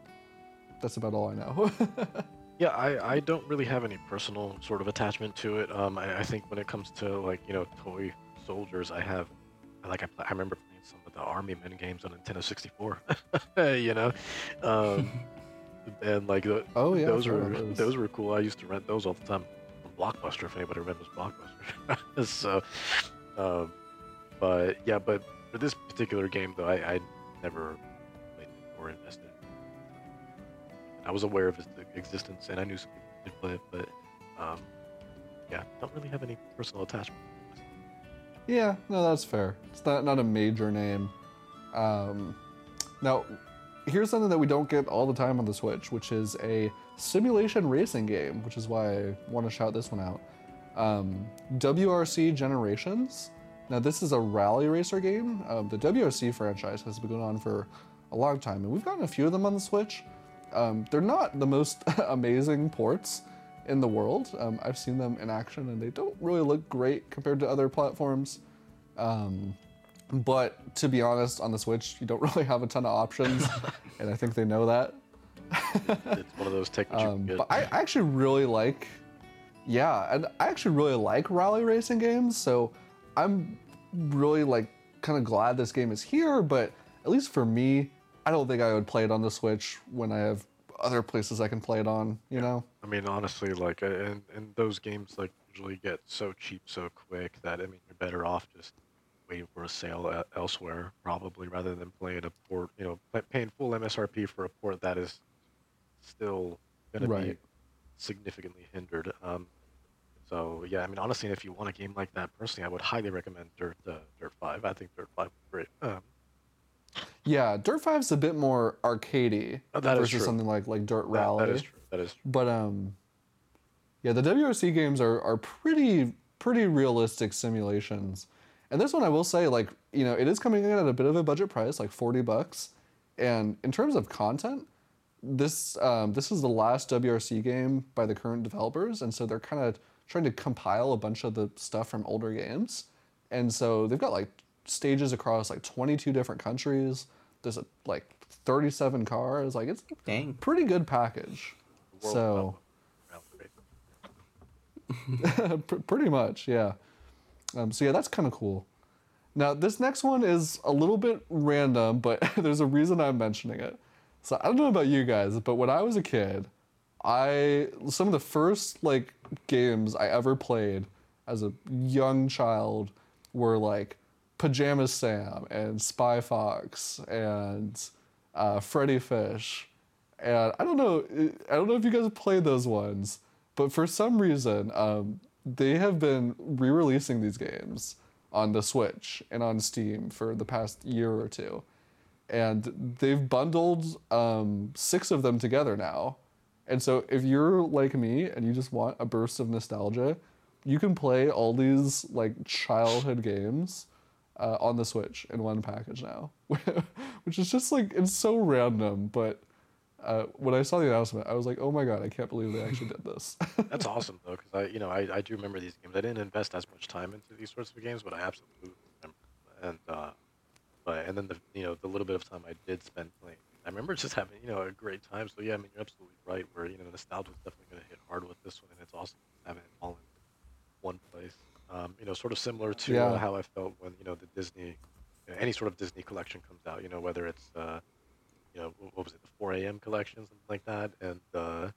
that's about all I know. Yeah, I, I don't really have any personal sort of attachment to it. Um, I, I think when it comes to like you know toy soldiers, I have like I, I remember the Army Men games on Nintendo 64. you know, um, and like the, Oh, yeah, those were those. those were cool. I used to rent those all the time Blockbuster. If anybody remembers Blockbuster, so. Um, but yeah, but for this particular game though, I, I never played it or invested. I was aware of its existence and I knew some people did play it, but um, yeah, don't really have any personal attachment. Yeah, no, that's fair. It's not not a major name. Um, now, here's something that we don't get all the time on the Switch, which is a simulation racing game, which is why I want to shout this one out. Um, WRC Generations. Now, this is a rally racer game. Um, the WRC franchise has been going on for a long time, and we've gotten a few of them on the Switch. Um, they're not the most amazing ports in the world. Um, I've seen them in action, and they don't really look great compared to other platforms. Um, but to be honest, on the Switch, you don't really have a ton of options, and I think they know that. It's one of those you Um, can get. but I actually really like, yeah, and I actually really like rally racing games. So I'm really like kind of glad this game is here. But at least for me, I don't think I would play it on the Switch when I have other places I can play it on. You know? I mean, honestly, like, uh, and, and those games like usually get so cheap so quick that I mean, you're better off just waiting for a sale elsewhere, probably, rather than playing a port. You know, paying full MSRP for a port that is still going to be significantly hindered. Um, so yeah, I mean, honestly, if you want a game like that, personally, I would highly recommend Dirt uh, Dirt Five. I think Dirt Five is great. Um, Yeah, Dirt Five's a bit more arcadey Oh, that is versus true. something like like Dirt that- Rally. that is true. That is true. But um, yeah, the WRC games are are pretty pretty realistic simulations. And this one, I will say, like you know, it is coming in at a bit of a budget price, like forty bucks. And in terms of content, this um, this is the last WRC game by the current developers, and so they're kind of trying to compile a bunch of the stuff from older games. And so they've got like stages across like 22 different countries. There's a, like 37 cars. Like it's a Dang. pretty good package. World So. Cup round three. Pr- pretty much, yeah. Um, so yeah, that's kind of cool. Now this next one is a little bit random, but there's a reason I'm mentioning it. So I don't know about you guys, but when I was a kid, I some of the first like games I ever played as a young child were like Pajama Sam and Spy Fox and uh, Freddi Fish, and I don't know, I don't know if you guys have played those ones, but for some reason, um, they have been re-releasing these games on the Switch and on Steam for the past year or two, and they've bundled um, six of them together now. And so, if you're like me and you just want a burst of nostalgia, you can play all these like childhood games uh, on the Switch in one package now, which is just like it's so random. But uh, when I saw the announcement, I was like, "Oh my god, I can't believe they actually did this." That's awesome though, because I, you know, I, I do remember these games. I didn't invest as much time into these sorts of games, but I absolutely remember. And uh, but and then the you know the little bit of time I did spend playing, I remember just having you know a great time. So yeah, I mean you're absolutely right. Where you know nostalgia is definitely going to hit hard with this one, and it's awesome having it all in one place. Um, you know, sort of similar to Yeah. how I felt when you know the Disney, you know, any sort of Disney collection comes out. You know, whether it's uh, you know, what was it, the 4 a.m. collection, something like that, and uh,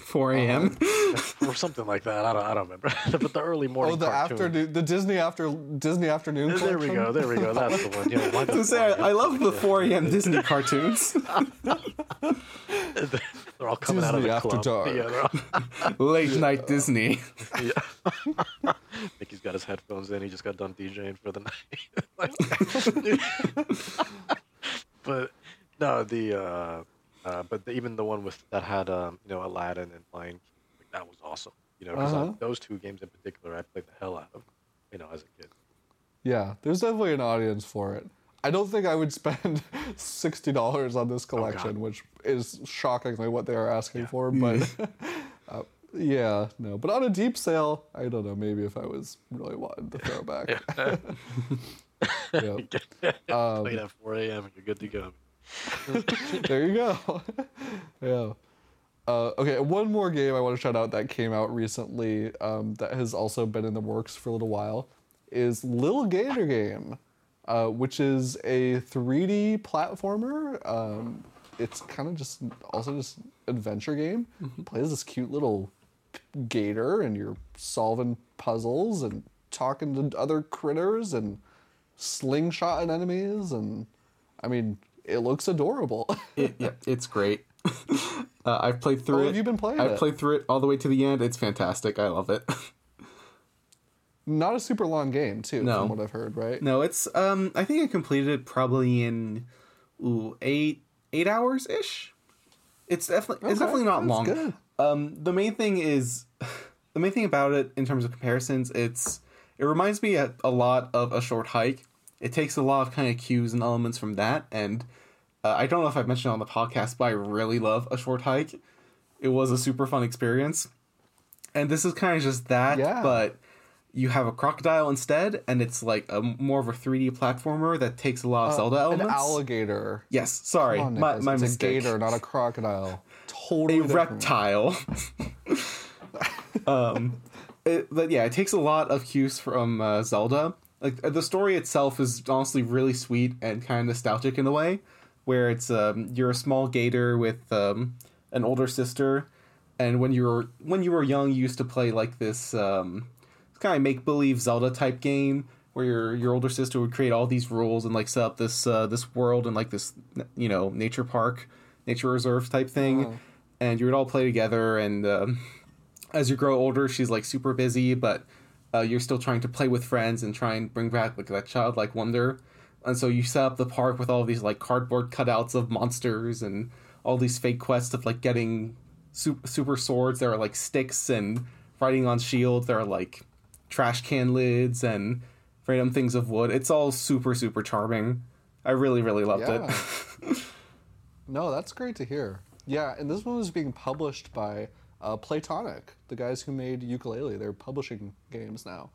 4 a.m. or something like that. I don't, I don't remember. but the early morning. Oh, the cartoon. afternoon, the Disney after Disney afternoon. There we go. There we go. That's the one. You know, why the To say, I, I love the 4 a.m. Disney cartoons. They're all coming out of the After club. Dark. Yeah, all, Late night Disney. yeah. Mickey's got his headphones in. He just got done DJing for the night. But no, the uh, uh, but the, even the one with that had um, you know Aladdin and Lion King, like, that was awesome. You know, Uh-huh. those two games in particular, I played the hell out of. You know, as a kid. Yeah, there's definitely an audience for it. I don't think I would spend sixty dollars on this collection, which is shockingly what they are asking Yeah. for. But uh, yeah, no. But on a deep sale, I don't know. Maybe if I was really wanting to throw back. yeah. Um, Played at 4 a.m. and you're good to go. there you go. yeah. Uh, okay, one more game I want to shout out that came out recently um, that has also been in the works for a little while is Lil Gator Game, uh, which is a 3D platformer. Um, it's kind of just also just adventure game. You play as this cute little gator and you're solving puzzles and talking to other critters and slingshotting enemies and I mean it looks adorable. It, yeah, it's great. uh, I've played through Oh, it. have you been playing I've it? played through it all the way to the end. It's fantastic. I love it. Not a super long game too, No. from what I've heard, right? no, it's um. I think I completed it probably in ooh eight eight hours ish. It's definitely it's definitely not that's long. good. Um, the main thing is the main thing about it in terms of comparisons. It's it reminds me a, a lot of a short hike. It takes a lot of kind of cues and elements from that, and uh, I don't know if I've mentioned it on the podcast, but I really love a short hike. It was a super fun experience, and this is kind of just that, Yeah. but you have a crocodile instead, and it's like a more of a 3D platformer that takes a lot of Zelda Uh, An alligator. yes, sorry, on, my, my it's mistake. a gator, not a crocodile. Totally a different. reptile. um, it, but yeah, it takes a lot of cues from uh, Zelda. Like uh, the story itself is honestly really sweet and kind of nostalgic in a way, where it's um, you're a small gator with um, an older sister, and when you were when you were young, you used to play like this um, kind of make believe Zelda type game where your your older sister would create all these rules and like set up this uh, this world and like this you know nature park, nature reserve type thing, Oh. and you would all play together. And um, as you grow older, she's like super busy, but uh, you're still trying to play with friends and try and bring back like that childlike wonder. And so you set up the park with all these like cardboard cutouts of monsters and all these fake quests of like getting super, super swords that are like sticks and fighting on shields that are like trash can lids and random things of wood. It's all super super charming. I really really loved Yeah. it. No, that's great to hear. Yeah, and this one was being published by uh, Playtonic, the guys who made Yooka-Laylee. They're publishing games now.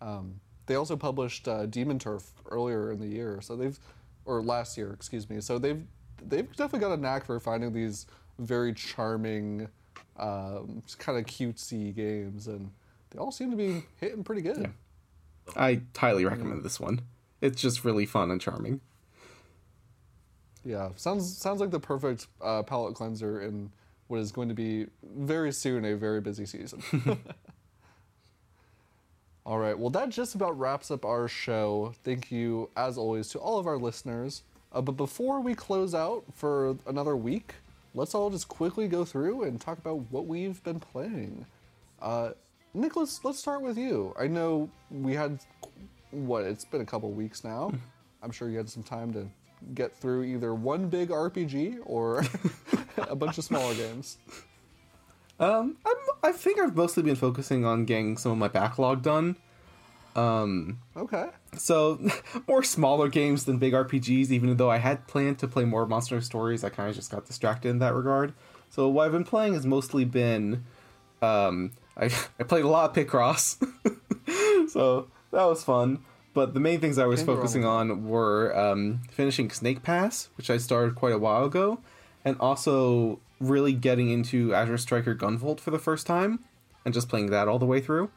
Um, they also published uh, Demon Turf earlier in the year, so they've, or last year, excuse me. So they've they've definitely got a knack for finding these very charming, um, kind of cutesy games, and they all seem to be hitting pretty good. I highly recommend this one. It's just really fun and charming. Yeah, sounds sounds like the perfect uh, palate cleanser in what is going to be very soon a very busy season. all right, well that just about wraps up our show. Thank you, as always, to all of our listeners. Uh, but before we close out for another week, let's all just quickly go through and talk about what we've been playing. Uh, Nicolas, let's start with you. I know we had what it's been a couple weeks now. I'm sure you had some time to get through either one big RPG or a bunch of smaller games. Um, I'm, I think I've mostly been focusing on getting some of my backlog done. Um, Okay. So, more smaller games than big RPGs, even though I had planned to play more Monster Stories, I kind of just got distracted in that regard. So, what I've been playing has mostly been. Um, I, I played a lot of Picross. so, that was fun. But the main things I was Can't focusing on were um, finishing Snake Pass, which I started quite a while ago, and also really getting into Azure Striker Gunvolt for the first time, and just playing that all the way through.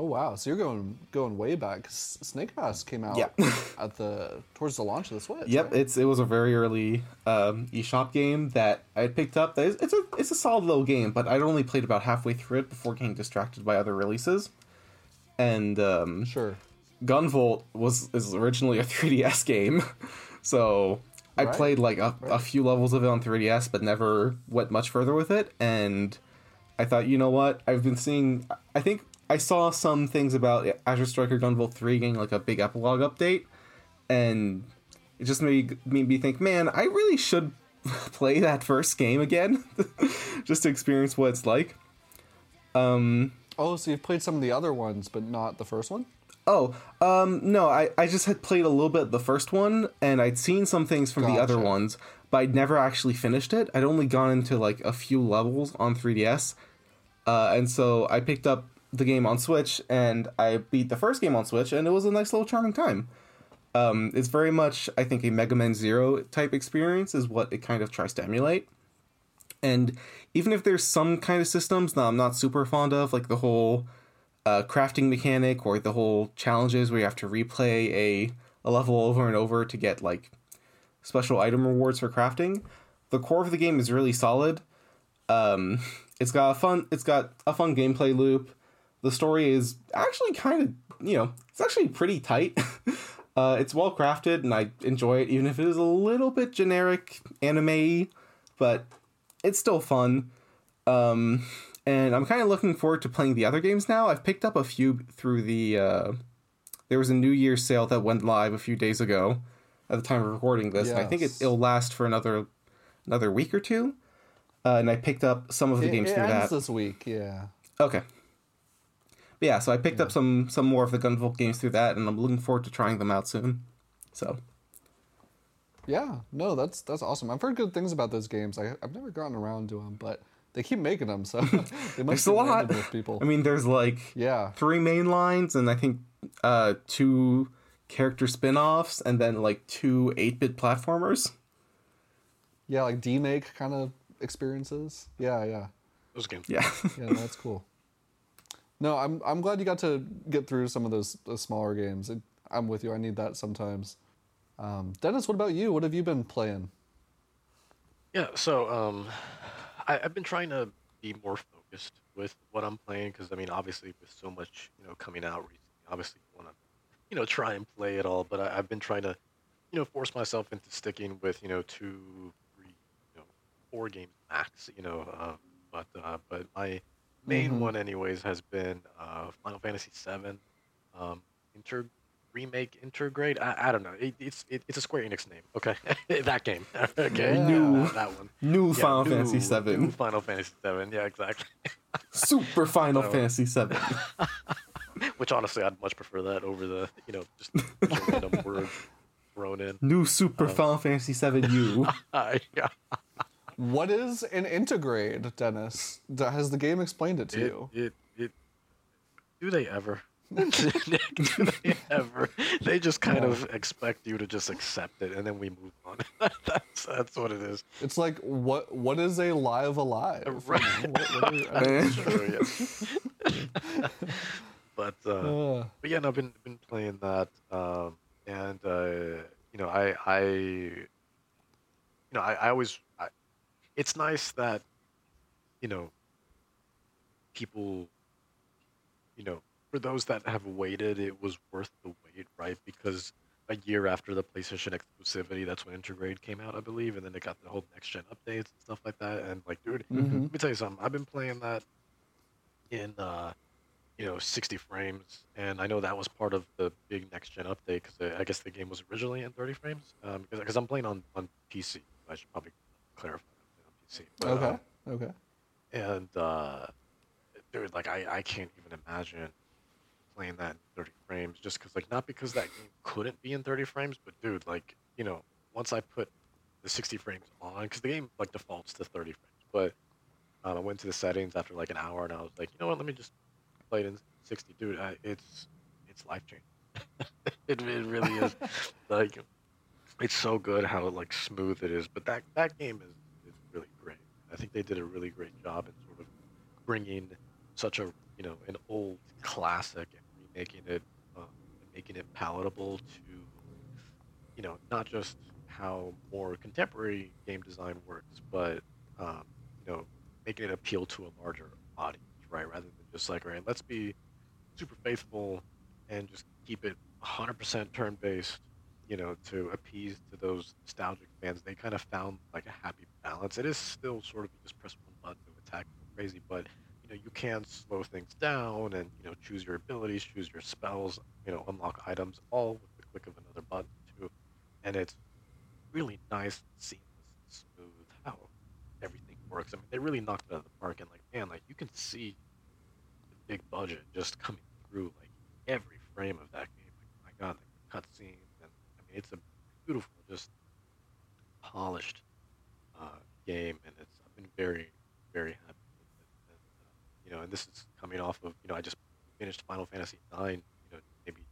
Oh wow! So you're going going way back. Snake Pass came out Yeah. at the towards the launch of the Switch. Yep, right? it's it was a very early um, eShop game that I had picked up. That is- It's a it's a solid little game, but I'd only played about halfway through it before getting distracted by other releases. And um, sure. Gunvolt was is originally a 3DS game, so I Right. played like a, a few levels of it on 3DS, but never went much further with it. And I thought, you know what? I've been seeing. I think I saw some things about Azure Striker Gunvolt 3 getting like a big epilogue update, and it just made, made me think, man, I really should play that first game again, just to experience what it's like. Um, Oh, so you've played some of the other ones, but not the first one. Oh, um, no, I, I just had played a little bit of the first one, and I'd seen some things from the other ones, but I'd never actually finished it. I'd only gone into like a few levels on 3DS, uh, and so I picked up the game on Switch, and I beat the first game on Switch, and it was a nice little charming time. Um, it's very much, I think, a Mega Man Zero type experience, is what it kind of tries to emulate. And even if there's some kind of systems that I'm not super fond of, like the whole uh, crafting mechanic or the whole challenges where you have to replay a, a level over and over to get like special item rewards for crafting, the core of the game is really solid. Um, it's got a fun it's got a fun gameplay loop. The story is actually kind of you know it's actually pretty tight. uh, it's well crafted and I enjoy it even if it is a little bit generic anime, but it's still fun. Um, and I'm kind of looking forward to playing the other games now. I've picked up a few through the. Uh, there was a New Year's sale that went live a few days ago, at the time of recording this. And I think it, it'll last for another another week or two. Uh, and I picked up some of the It, games it through that. this week. Yeah. Okay. But yeah, so I picked up some some more of the Gunvolt games through that, and I'm looking forward to trying them out soon. So Yeah, no, that's that's awesome. I've heard good things about those games. I, I've never gotten around to them, but they keep making them, so they must there's be a lot. with people. I mean, there's like yeah, three main lines and I think uh two character spin-offs and then like two 8-bit platformers. yeah, like demake kind of experiences. Yeah, yeah, Those games. Yeah. yeah. No, that's cool. No, I'm I'm glad you got to get through some of those, those smaller games. It, I'm with you. I need that sometimes. Um, Dennis, what about you? What have you been playing? Yeah, so um, I, I've been trying to be more focused with what I'm playing because I mean, obviously, with so much you know coming out recently, obviously, you want to you know try and play it all. But I, I've been trying to you know force myself into sticking with you know two, three, you know, four games max. You know, uh, but uh, but my main Mhm. one, anyways, has been uh, Final Fantasy VII, um, Inter remake Intergrade. I, I don't know. It, it's it, it's a Square Enix name. Okay, that game. okay, Yeah. New- that, that one. New Yeah, Final new- Fantasy New 7. Final Fantasy Seven. Yeah, exactly. Super Final So- Fantasy 7. Which honestly, I'd much prefer that over the you know just a bunch of random words thrown in. New Super Final Fantasy 7 U. Uh, yeah. What is an intergrade, Dennis? Has the game explained it to It, you? it it do they ever? do they ever? They just kind No. of expect you to just accept it, and then we move on. that's that's what it is. It's like what what is a live alive? Right. What- what are- I- Man. Sure, yeah. but uh, uh, but yeah, no, I've been been playing that, um, and uh, you know, I I you know, I, I always it's nice that you know people you know for those that have waited, it was worth the wait, right? Because a year after the PlayStation exclusivity, that's when Intergrade came out, I believe, and then it got the whole next gen updates and stuff like that. And like, dude, Mhm. let me tell you something. I've been playing that in uh, you know 60 frames, and I know that was part of the big next gen update because I guess the game was originally in 30 frames. Um, because I'm playing on on PC. I should probably clarify I'm playing on PC. But, okay, um, okay. and uh, dude, like I, I can't even imagine playing that in 30 frames just because like not because that game couldn't be in 30 frames, but dude, like you know, once I put the 60 frames on, because the game like defaults to 30 frames, but um, I went to the settings after like an hour and I was like, you know what, let me just play it in 60, dude. I, it's it's life changing. it, it really is. like it's so good how like smooth it is, but that that game is really great. I think they did a really great job in sort of bringing such a you know an old classic and remaking it, uh, making it palatable to, you know, not just how more contemporary game design works, but um, you know, making it appeal to a larger audience, right? Rather than just like, all right, let's be super faithful and just keep it 100% turn-based, you know, to appease to those nostalgic fans. They kind of found like a happy balance. It is still sort of just press one button to attack crazy, but you know, you can slow things down and you know choose your abilities, choose your spells, you know, unlock items all with the click of another button too. And it's really nice, seamless, smooth how everything works. I mean, they really knocked it out of the park, and like, man, like you can see the big budget just coming through like every frame of that game. Like, my God, the cutscenes, it's a beautiful, just polished uh, game, and it's I've been very, very happy with it. And, uh, you know, and this is coming off of you know I just finished Final Fantasy Nine, you know, maybe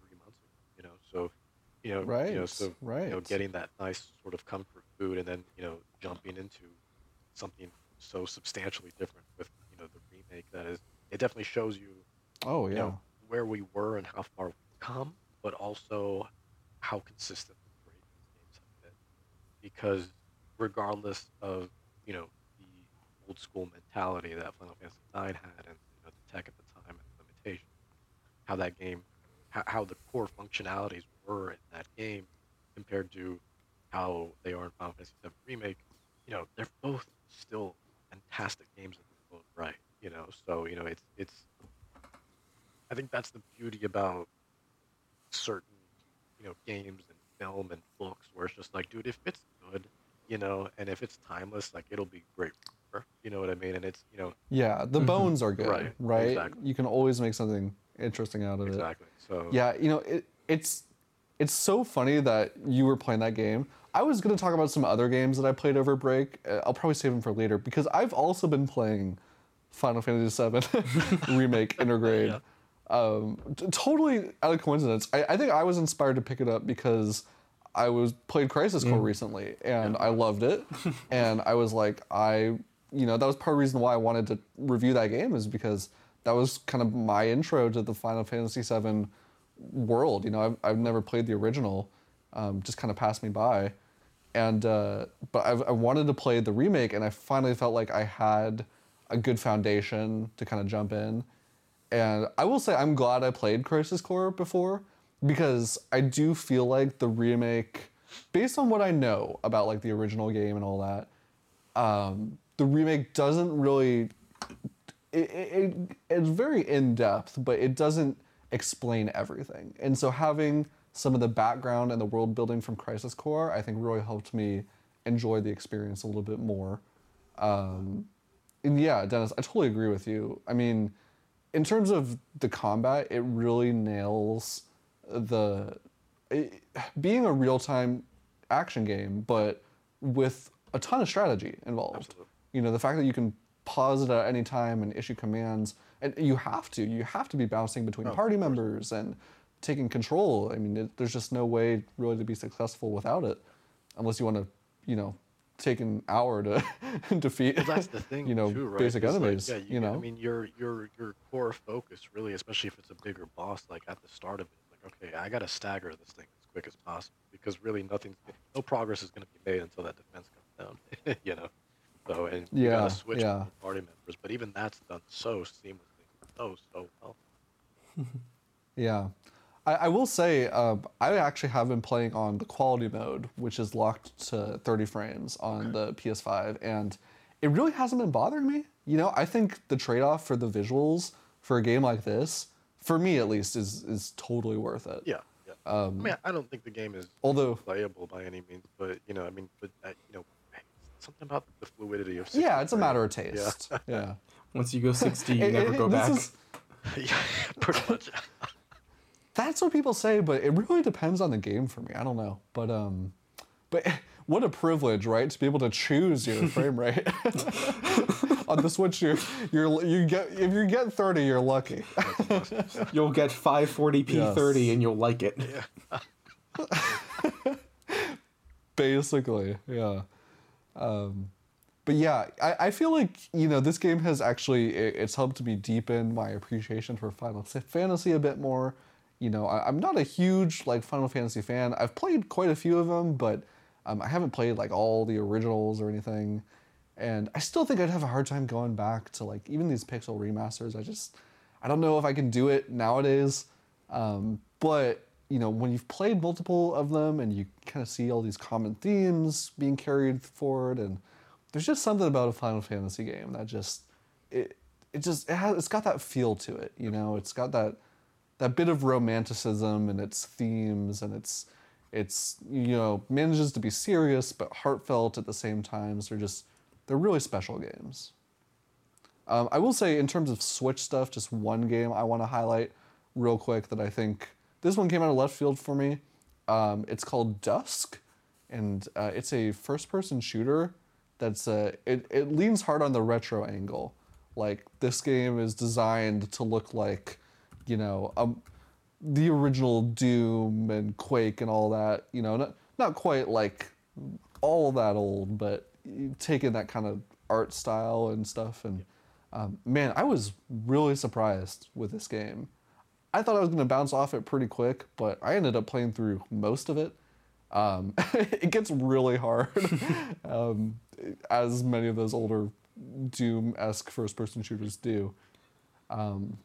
three months ago. You know, so you know, you know, so right. you know, getting that nice sort of comfort food, and then you know, jumping into something so substantially different with you know the remake that is. It definitely shows you Oh you yeah. know where we were and how far we've come, but also how consistent these games have been. Because regardless of you know the old school mentality that Final Fantasy IX had and you know, the tech at the time and the limitations, how that game, how, how the core functionalities were in that game compared to how they are in Final Fantasy VII Remake, you know they're both still fantastic games in their own right. You know, so you know it's it's I think that's the beauty about certain, you know, games and film and books where it's just like, dude, if it's good, you know, and if it's timeless, like it'll be great. You know what I mean? And it's, you know, Yeah, the Mhm. bones are good, right? Right, exactly. You can always make something interesting out of it. exactly. So Yeah, you know, it, it's it's so funny that you were playing that game. I was going to talk about some other games that I played over break. Uh, I'll probably save them for later because I've also been playing Final Fantasy VII remake intergrade. Um, t- totally out of coincidence. I, I think I was inspired to pick it up because I was played Crisis Core recently and I loved it, and I was like, I, you know, that was part of the reason why I wanted to review that game is because that was kind of my intro to the Final Fantasy VII world. You know, I've, I've never played the original, um, just kind of passed me by. And, uh, but I've, I wanted to play the remake and I finally felt like I had a good foundation to kind of jump in. And I will say I'm glad I played Crisis Core before because I do feel like the remake, based on what I know about like the original game and all that, um, the remake doesn't really it, it, it's very in depth, but it doesn't explain everything. And so having some of the background and the world building from Crisis Core, I think really helped me enjoy the experience a little bit more. Um, and yeah, Dennis, I totally agree with you. I mean, in terms of the combat, it really nails the it, being a real time action game, but with a ton of strategy involved. Absolutely. You know, the fact that you can pause it at any time and issue commands, and you have to, you have to be bouncing between Oh, party members and taking control. I mean, it, there's just no way really to be successful without it, unless you want to, you know, take an hour to defeat. Well, that's the thing, you know, too, right? basic It's like, enemies. yeah, you, know, I mean, your your your core focus, really, especially if it's a bigger boss, like at the start of it, like, okay, I gotta stagger this thing as quick as possible because really nothing's, no progress is gonna be made until that defense comes down. you know, so and you Yeah, gotta switch yeah. party members, but even that's done so seamlessly, so so well. Yeah. I, I will say, uh, I actually have been playing on the quality mode, which is locked to 30 frames on the PS5, and it really hasn't been bothering me. You know, I think the trade off for the visuals for a game like this, for me at least, is, is totally worth it. Yeah, yeah. Um, I mean, I don't think the game is Although, playable by any means, but you know, I mean, but uh, you know, something about the fluidity of. yeah, it's a matter of frames. taste. Yeah. Once you go 60, you It- never it- go this back. is- Yeah, pretty much. That's what people say, but it really depends on the game for me. I don't know, but um, but what a privilege, right, to be able to choose your frame rate on the Switch. You you're you get if you get thirty, you're lucky. You'll get 540p Yes. 30 and you'll like it. Yeah. Basically, yeah. Um, but yeah, I, I feel like you know this game has actually it, it's helped me deepen my appreciation for Final Fantasy a bit more. You know, I, I'm not a huge like Final Fantasy fan. I've played quite a few of them, but um, I haven't played like all the originals or anything. And I still think I'd have a hard time going back to like even these pixel remasters. I just I don't know if I can do it nowadays. Um, but you know, when you've played multiple of them and you kind of see all these common themes being carried forward, and there's just something about a Final Fantasy game that just it it just it has it's got that feel to it. You know, it's got that that bit of romanticism and its themes and its it's you know manages to be serious but heartfelt at the same time. So they're just they're really special games. Um, I will say in terms of Switch stuff, just one game I want to highlight real quick that I think this one came out of left field for me. Um, it's called Dusk, and uh, it's a first-person shooter. That's uh, it. It leans hard on the retro angle. Like this game is designed to look like, you know, um, the original Doom and Quake and all that. You know, not not quite like all that old, but taking that kind of art style and stuff. And um, man, I was really surprised with this game. I thought I was going to bounce off it pretty quick, but I ended up playing through most of it. Um, it gets really hard, um, as many of those older Doom esque first person shooters do. Um,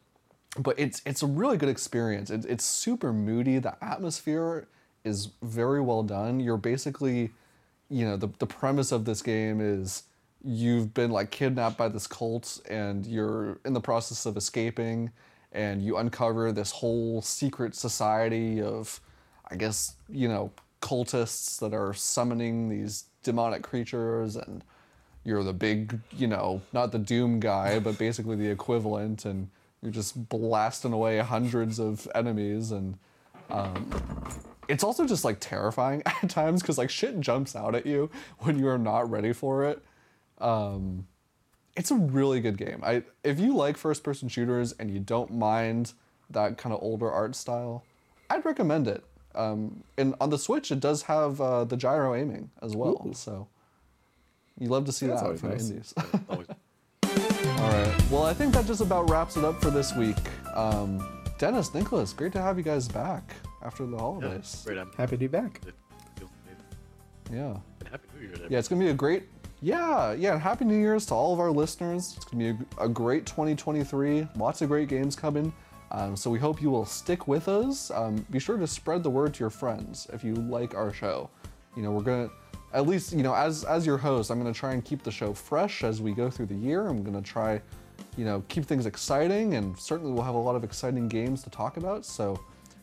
but it's it's a really good experience. It, it's super moody. The atmosphere is very well done. You're basically, you know, the the premise of this game is you've been like kidnapped by this cult and you're in the process of escaping and you uncover this whole secret society of, I guess, you know, cultists that are summoning these demonic creatures, and you're the big, you know, not the Doom guy, but basically the equivalent, and you're just blasting away hundreds of enemies, and um, it's also just like terrifying at times because like shit jumps out at you when you are not ready for it. Um, it's a really good game. I if you like first person shooters and you don't mind that kind of older art style, I'd recommend it. Um, and on the Switch, it does have uh, the gyro aiming as well. Ooh. So you love to see That's that from nice. indies. Always. All right. Well, I think that just about wraps it up for this week. Um, Dennis, Nicolas, great to have you guys back after the Yeah, holidays. great. I'm Happy to be back. it feels amazing. Yeah. And happy New Year. to Yeah, it's gonna be a great. Yeah, yeah. Happy New Year's to all of our listeners. It's gonna be a, a great 2023. Lots of great games coming. Um, so we hope you will stick with us. Um, be sure to spread the word to your friends if you like our show. You know, we're gonna at least you know as as your host, I'm gonna try and keep the show fresh as we go through the year. I'm gonna try, you know, keep things exciting, and certainly we'll have a lot of exciting games to talk about. So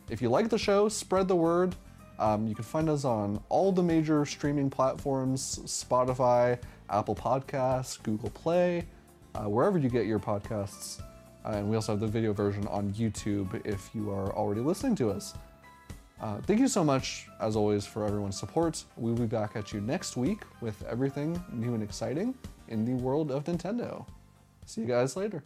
if you like the show, spread the word. Um, you can find us on all the major streaming platforms Spotify, Apple Podcasts, Google Play, uh, wherever you get your podcasts. Uh, and we also have the video version on YouTube if you are already listening to us. Uh, thank you so much, as always, for everyone's support. We'll be back at you next week with everything new and exciting in the world of Nintendo. See you guys later.